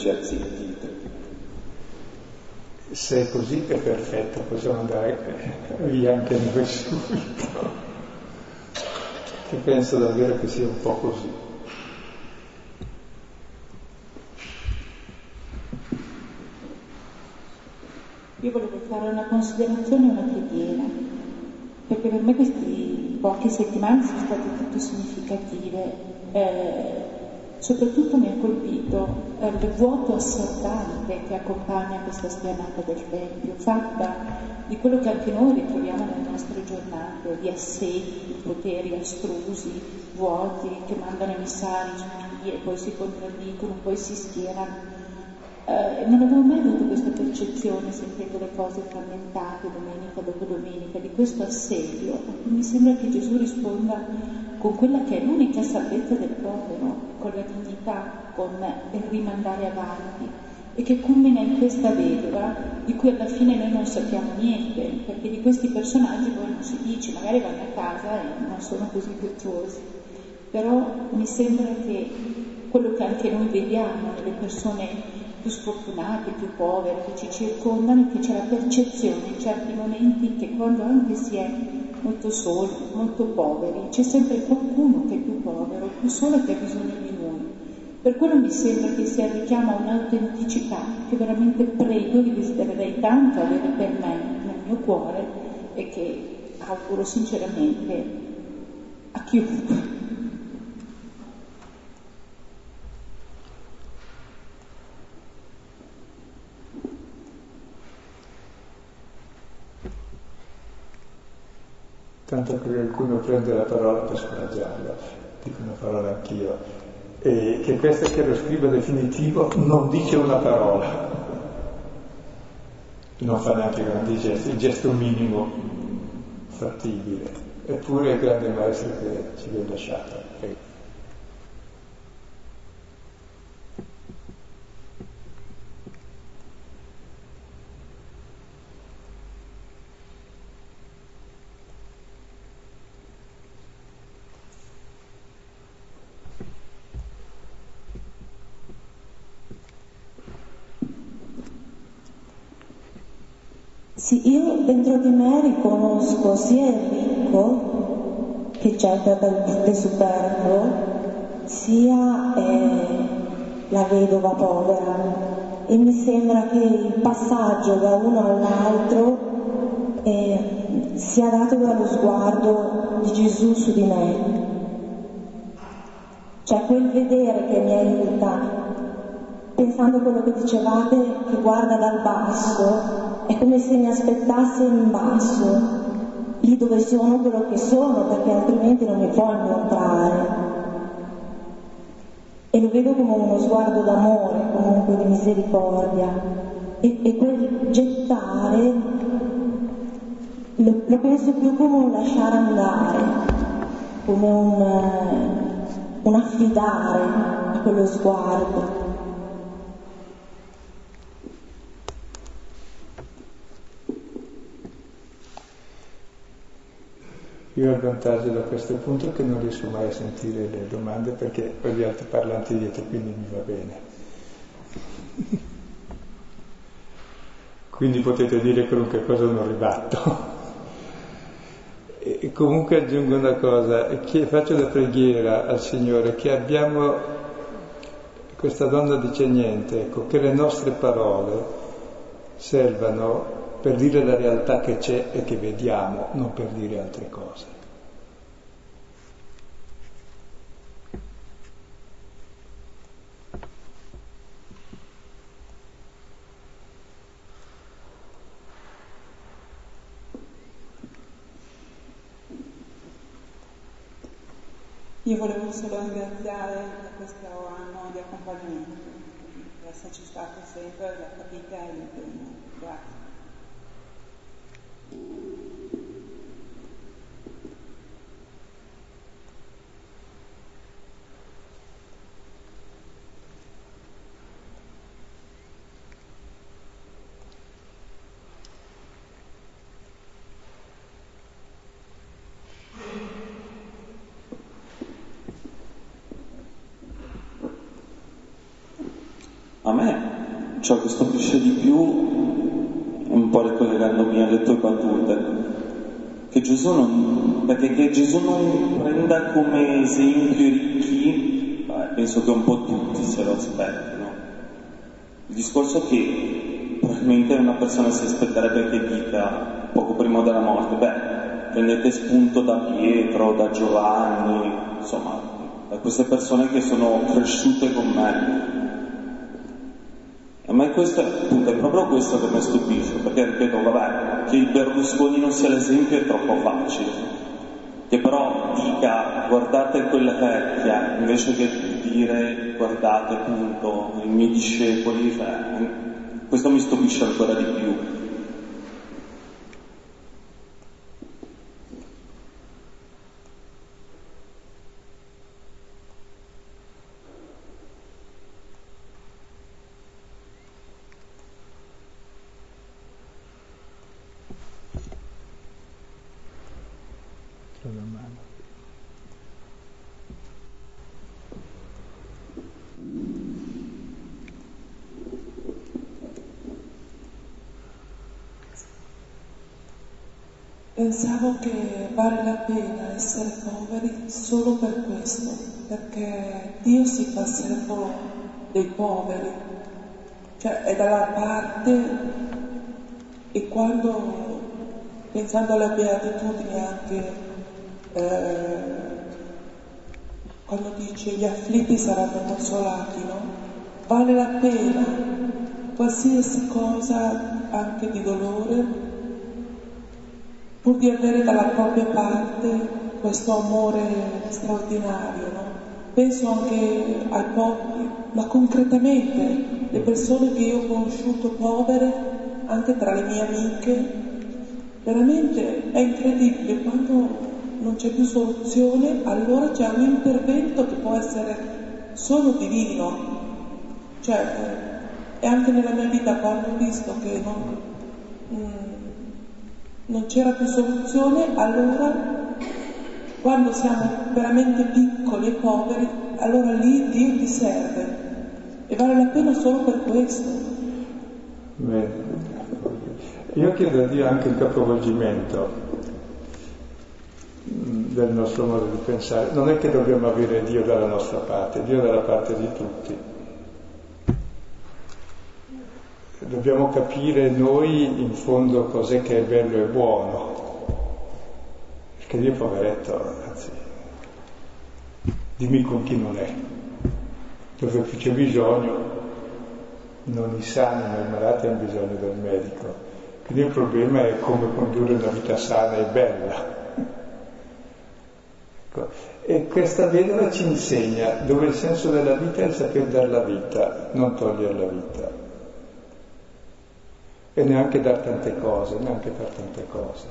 ci ha zittito. Se è così è perfetto, possiamo andare via anche noi subito. Che penso davvero che sia un po' così. Io volevo fare una considerazione e una preghiera, perché per me queste poche settimane sono state tutto significative. Eh, soprattutto mi eh, il vuoto assordante che accompagna questa spianata del Tempio, fatta di quello che anche noi ritroviamo nelle nostre giornate, di assedi, poteri astrusi, vuoti, che mandano emissari e poi si contraddicono, poi si schierano. Eh, non avevo mai avuto questa percezione sentendo le cose frammentate domenica dopo domenica di questo assedio mi sembra che Gesù risponda con quella che è l'unica salvezza del povero, con la dignità, con il rimandare avanti. E che culmina in questa vedova di cui alla fine noi non sappiamo niente, perché di questi personaggi poi non si dice, magari vanno a casa e non sono così virtuosi, però mi sembra che quello che anche noi vediamo nelle persone più sfortunate, più povere che ci circondano che c'è la percezione in certi momenti che quando anche si è molto soli, molto poveri, c'è sempre qualcuno che è più povero, più solo che ha bisogno di noi. Per quello mi sembra che sia richiama un'autenticità che veramente prego e desidererei tanto avere per me nel mio cuore e che auguro sinceramente a chiunque. Tanto che qualcuno prende la parola per scoraggiarlo, dico una parola anch'io, e che questo che lo scrivo definitivo non dice una parola, non fa neanche grandi gesti, il gesto minimo fattibile, eppure è il grande maestro che ci viene lasciato. Sì, io dentro di me riconosco sia il ricco che cerca del superfluo, sia eh, la vedova povera. E mi sembra che il passaggio da uno all'altro eh, sia dato dallo sguardo di Gesù su di me. Cioè quel vedere che mi aiuta, pensando a quello che dicevate, che guarda dal basso è come se mi aspettasse in basso, lì dove sono quello che sono, perché altrimenti non mi può incontrare. E lo vedo come uno sguardo d'amore, comunque di misericordia. E, e quel gettare lo, lo, penso più come un lasciare andare, come un, un affidare a quello sguardo. Io ho il vantaggio da questo punto che non riesco mai a sentire le domande perché ho gli altri parlanti dietro, quindi mi va bene. quindi potete dire qualunque cosa non ribatto. E comunque aggiungo una cosa, faccio la preghiera al Signore che abbiamo, questa donna dice niente, ecco, che le nostre parole servano per dire la realtà che c'è e che vediamo, non per dire altre cose. Io volevo solo ringraziare per questo anno di accompagnamento, per esserci stato sempre la fatica e l'impegno. A me ciò che stupisce di più, un po' ricollegandomi alle tue battute, che Gesù non, perché che Gesù non prenda come esempio i ricchi, beh, penso che un po' tutti se lo aspettino. Il discorso che probabilmente una persona si aspetterebbe che dica poco prima della morte, beh, prendete spunto da Pietro, da Giovanni, insomma, da queste persone che sono cresciute con me. A me questo appunto, è proprio questo che mi stupisce, perché ripeto, vabbè, che il Berlusconi non sia l'esempio è troppo facile, che però dica guardate quella vecchia, invece che dire guardate appunto i miei discepoli, cioè, questo mi stupisce ancora di più. Pensavo che vale la pena essere poveri solo per questo, perché Dio si fa servo dei poveri, cioè è dalla parte e quando, pensando alle beatitudini anche, eh, quando dice gli afflitti saranno consolati, no? Vale la pena qualsiasi cosa anche di dolore pur di avere dalla propria parte questo amore straordinario, no? Penso anche ai poveri, ma concretamente le persone che io ho conosciuto povere, anche tra le mie amiche, veramente è incredibile quando non c'è più soluzione, allora c'è un intervento che può essere solo divino. Cioè, e anche nella mia vita quando ho visto che non, mm, non c'era più soluzione, allora quando siamo veramente piccoli e poveri, allora lì Dio ti serve e vale la pena solo per questo. Bene. Io chiedo a Dio anche il capovolgimento del nostro modo di pensare. Non è che dobbiamo avere Dio dalla nostra parte, Dio dalla parte di tutti. Dobbiamo capire noi in fondo cos'è che è bello e buono. Perché Dio poveretto, anzi, dimmi con chi non è. Dove più c'è bisogno, non i sani ma i malati hanno bisogno del medico. Quindi il problema è come condurre una vita sana e bella. Ecco. E questa vedova ci insegna dove il senso della vita è il saper dare la vita, non togliere la vita e neanche dar tante cose, neanche far tante cose.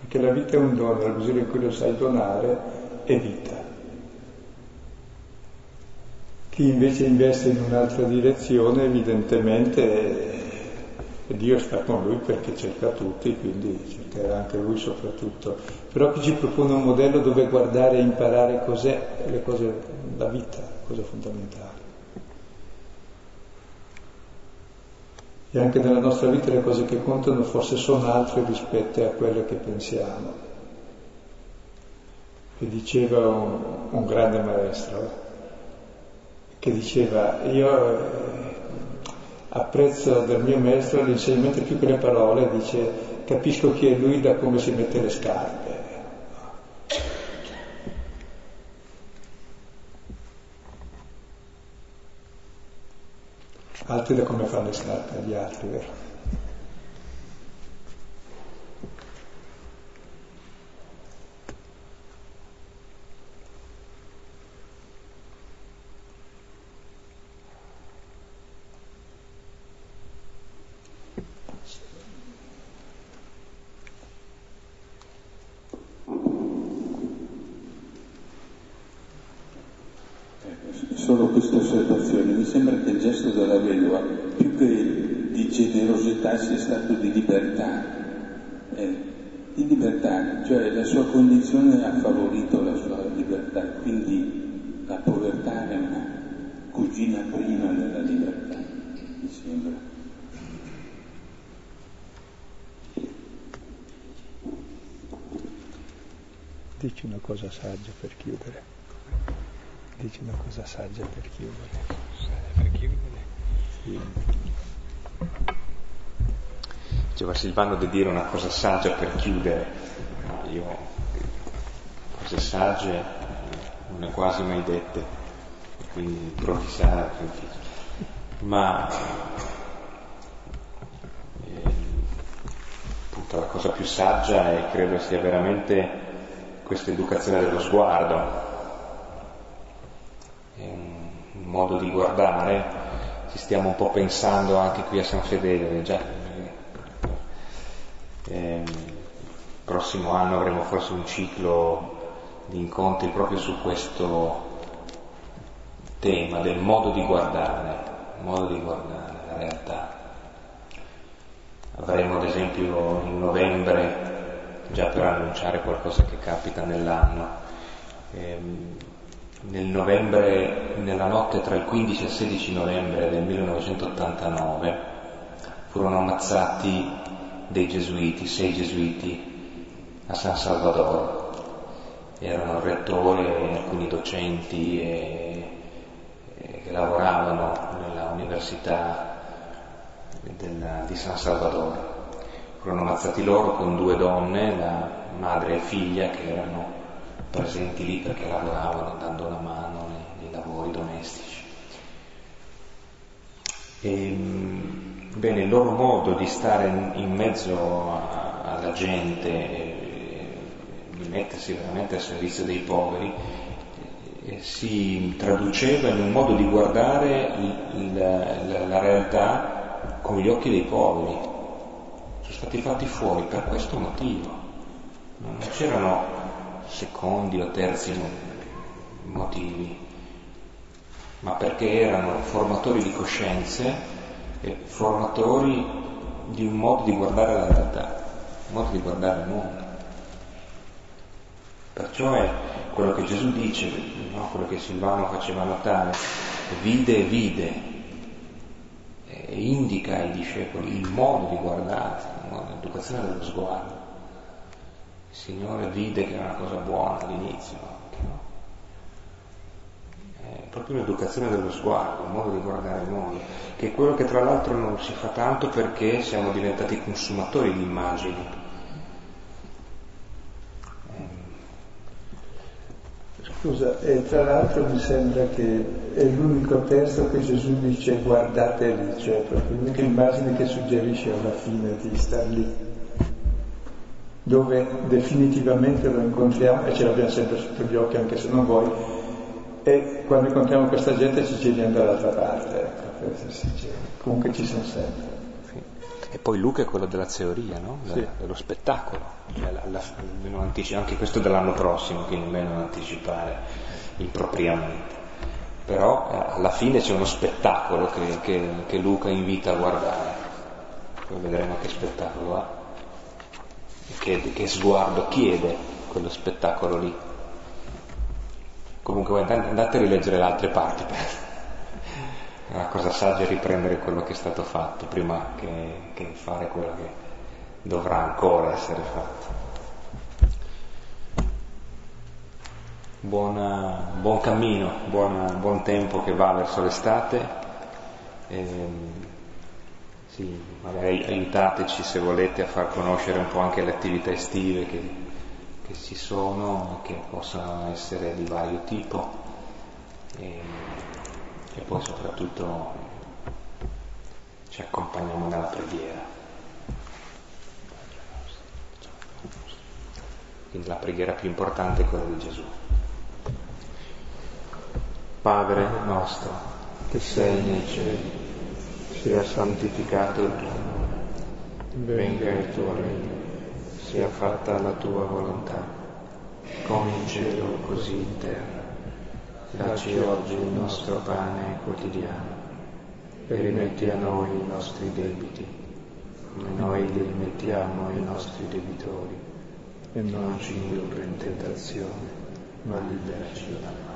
Perché la vita è un dono, nella misura in cui lo sai donare è vita. Chi invece investe in un'altra direzione evidentemente Dio sta con lui perché cerca tutti, quindi cercherà anche lui soprattutto. Però chi ci propone un modello dove guardare e imparare cos'è le cose, la vita, cosa fondamentale. E anche nella nostra vita le cose che contano forse sono altre rispetto a quelle che pensiamo. E diceva un, un grande maestro, che diceva, io eh, apprezzo del mio maestro l'insegnamento più che le parole, dice, capisco chi è lui da come si mette le scarpe. Altri da come fanno le scarpe agli altri, vero? sia stato di libertà, eh, di libertà, cioè la sua condizione ha favorito la sua libertà, quindi la povertà è una cugina prima della libertà. insieme. Dici una cosa saggia per chiudere. Dici una cosa saggia per chiudere. Per chiudere? Sì. Diceva Silvano di dire una cosa saggia per chiudere. Io cose sagge non ne ho quasi mai dette, quindi improvvisare. Ma eh, appunto la cosa più saggia è credo sia veramente questa educazione dello sguardo, è un modo di guardare, ci stiamo un po' pensando anche qui a San Fedele, già eh, prossimo anno avremo forse un ciclo di incontri proprio su questo tema del modo di guardare, modo di guardare la realtà. Avremo ad esempio in novembre già per annunciare qualcosa che capita nell'anno. Ehm, nel novembre, nella notte tra il 15 e il 16 novembre del 1989 furono ammazzati dei gesuiti, sei gesuiti a San Salvador. Erano il e alcuni docenti e, e che lavoravano nella università del, di San Salvador furono ammazzati loro con due donne, la madre e figlia, che erano presenti lì perché lavoravano dando una mano nei, nei lavori domestici. E, bene, il loro modo di stare in, in mezzo a, alla gente, di mettersi veramente a servizio dei poveri, e, si traduceva in un modo di guardare il, la, la realtà con gli occhi dei poveri, stati fatti fuori per questo motivo. Non c'erano secondi o terzi motivi, ma perché erano formatori di coscienze e formatori di un modo di guardare la realtà, un modo di guardare il mondo. Perciò è quello che Gesù dice, no? quello che Silvano faceva notare, vide vide, e indica ai discepoli il modo di guardare, l'educazione dello sguardo. Il Signore vide che era una cosa buona all'inizio, no? Proprio l'educazione dello sguardo, il modo di guardare il mondo, che è quello che tra l'altro non si fa tanto perché siamo diventati consumatori di immagini. Scusa, e tra l'altro mi sembra che è l'unico testo che Gesù dice guardate lì, cioè proprio l'unica immagine che suggerisce alla fine di star lì, dove definitivamente lo incontriamo e ce l'abbiamo sempre sotto gli occhi anche se non vuoi, e quando incontriamo questa gente ci giriamo dall'altra parte, ecco, comunque ci siamo sempre. E poi Luca è quello della teoria, no? Sì. dello spettacolo, cioè la, la, anticipo, anche questo dell'anno prossimo, quindi meno anticipare impropriamente. Però eh, alla fine c'è uno spettacolo che, che, che, Luca invita a guardare, poi vedremo che spettacolo ha, che, che sguardo chiede quello spettacolo lì. Comunque andate a rileggere le altre parti per, la cosa saggia è riprendere quello che è stato fatto prima che, che fare quello che dovrà ancora essere fatto. Buona, buon cammino, buona, buon tempo che va verso l'estate. E, sì, magari aiutateci se volete a far conoscere un po' anche le attività estive che, che ci sono, che possono essere di vario tipo. E, e poi soprattutto ci accompagniamo nella preghiera. Quindi la preghiera più importante è quella di Gesù. Padre nostro, che sei nei cieli, sia santificato il tuo nome, venga il tuo regno, sia fatta la tua volontà, come in cielo così in terra. Dacci oggi il nostro pane quotidiano e rimetti a noi i nostri debiti, come noi li rimettiamo ai nostri debitori, e non ci indurre in tentazione, ma liberaci dal male.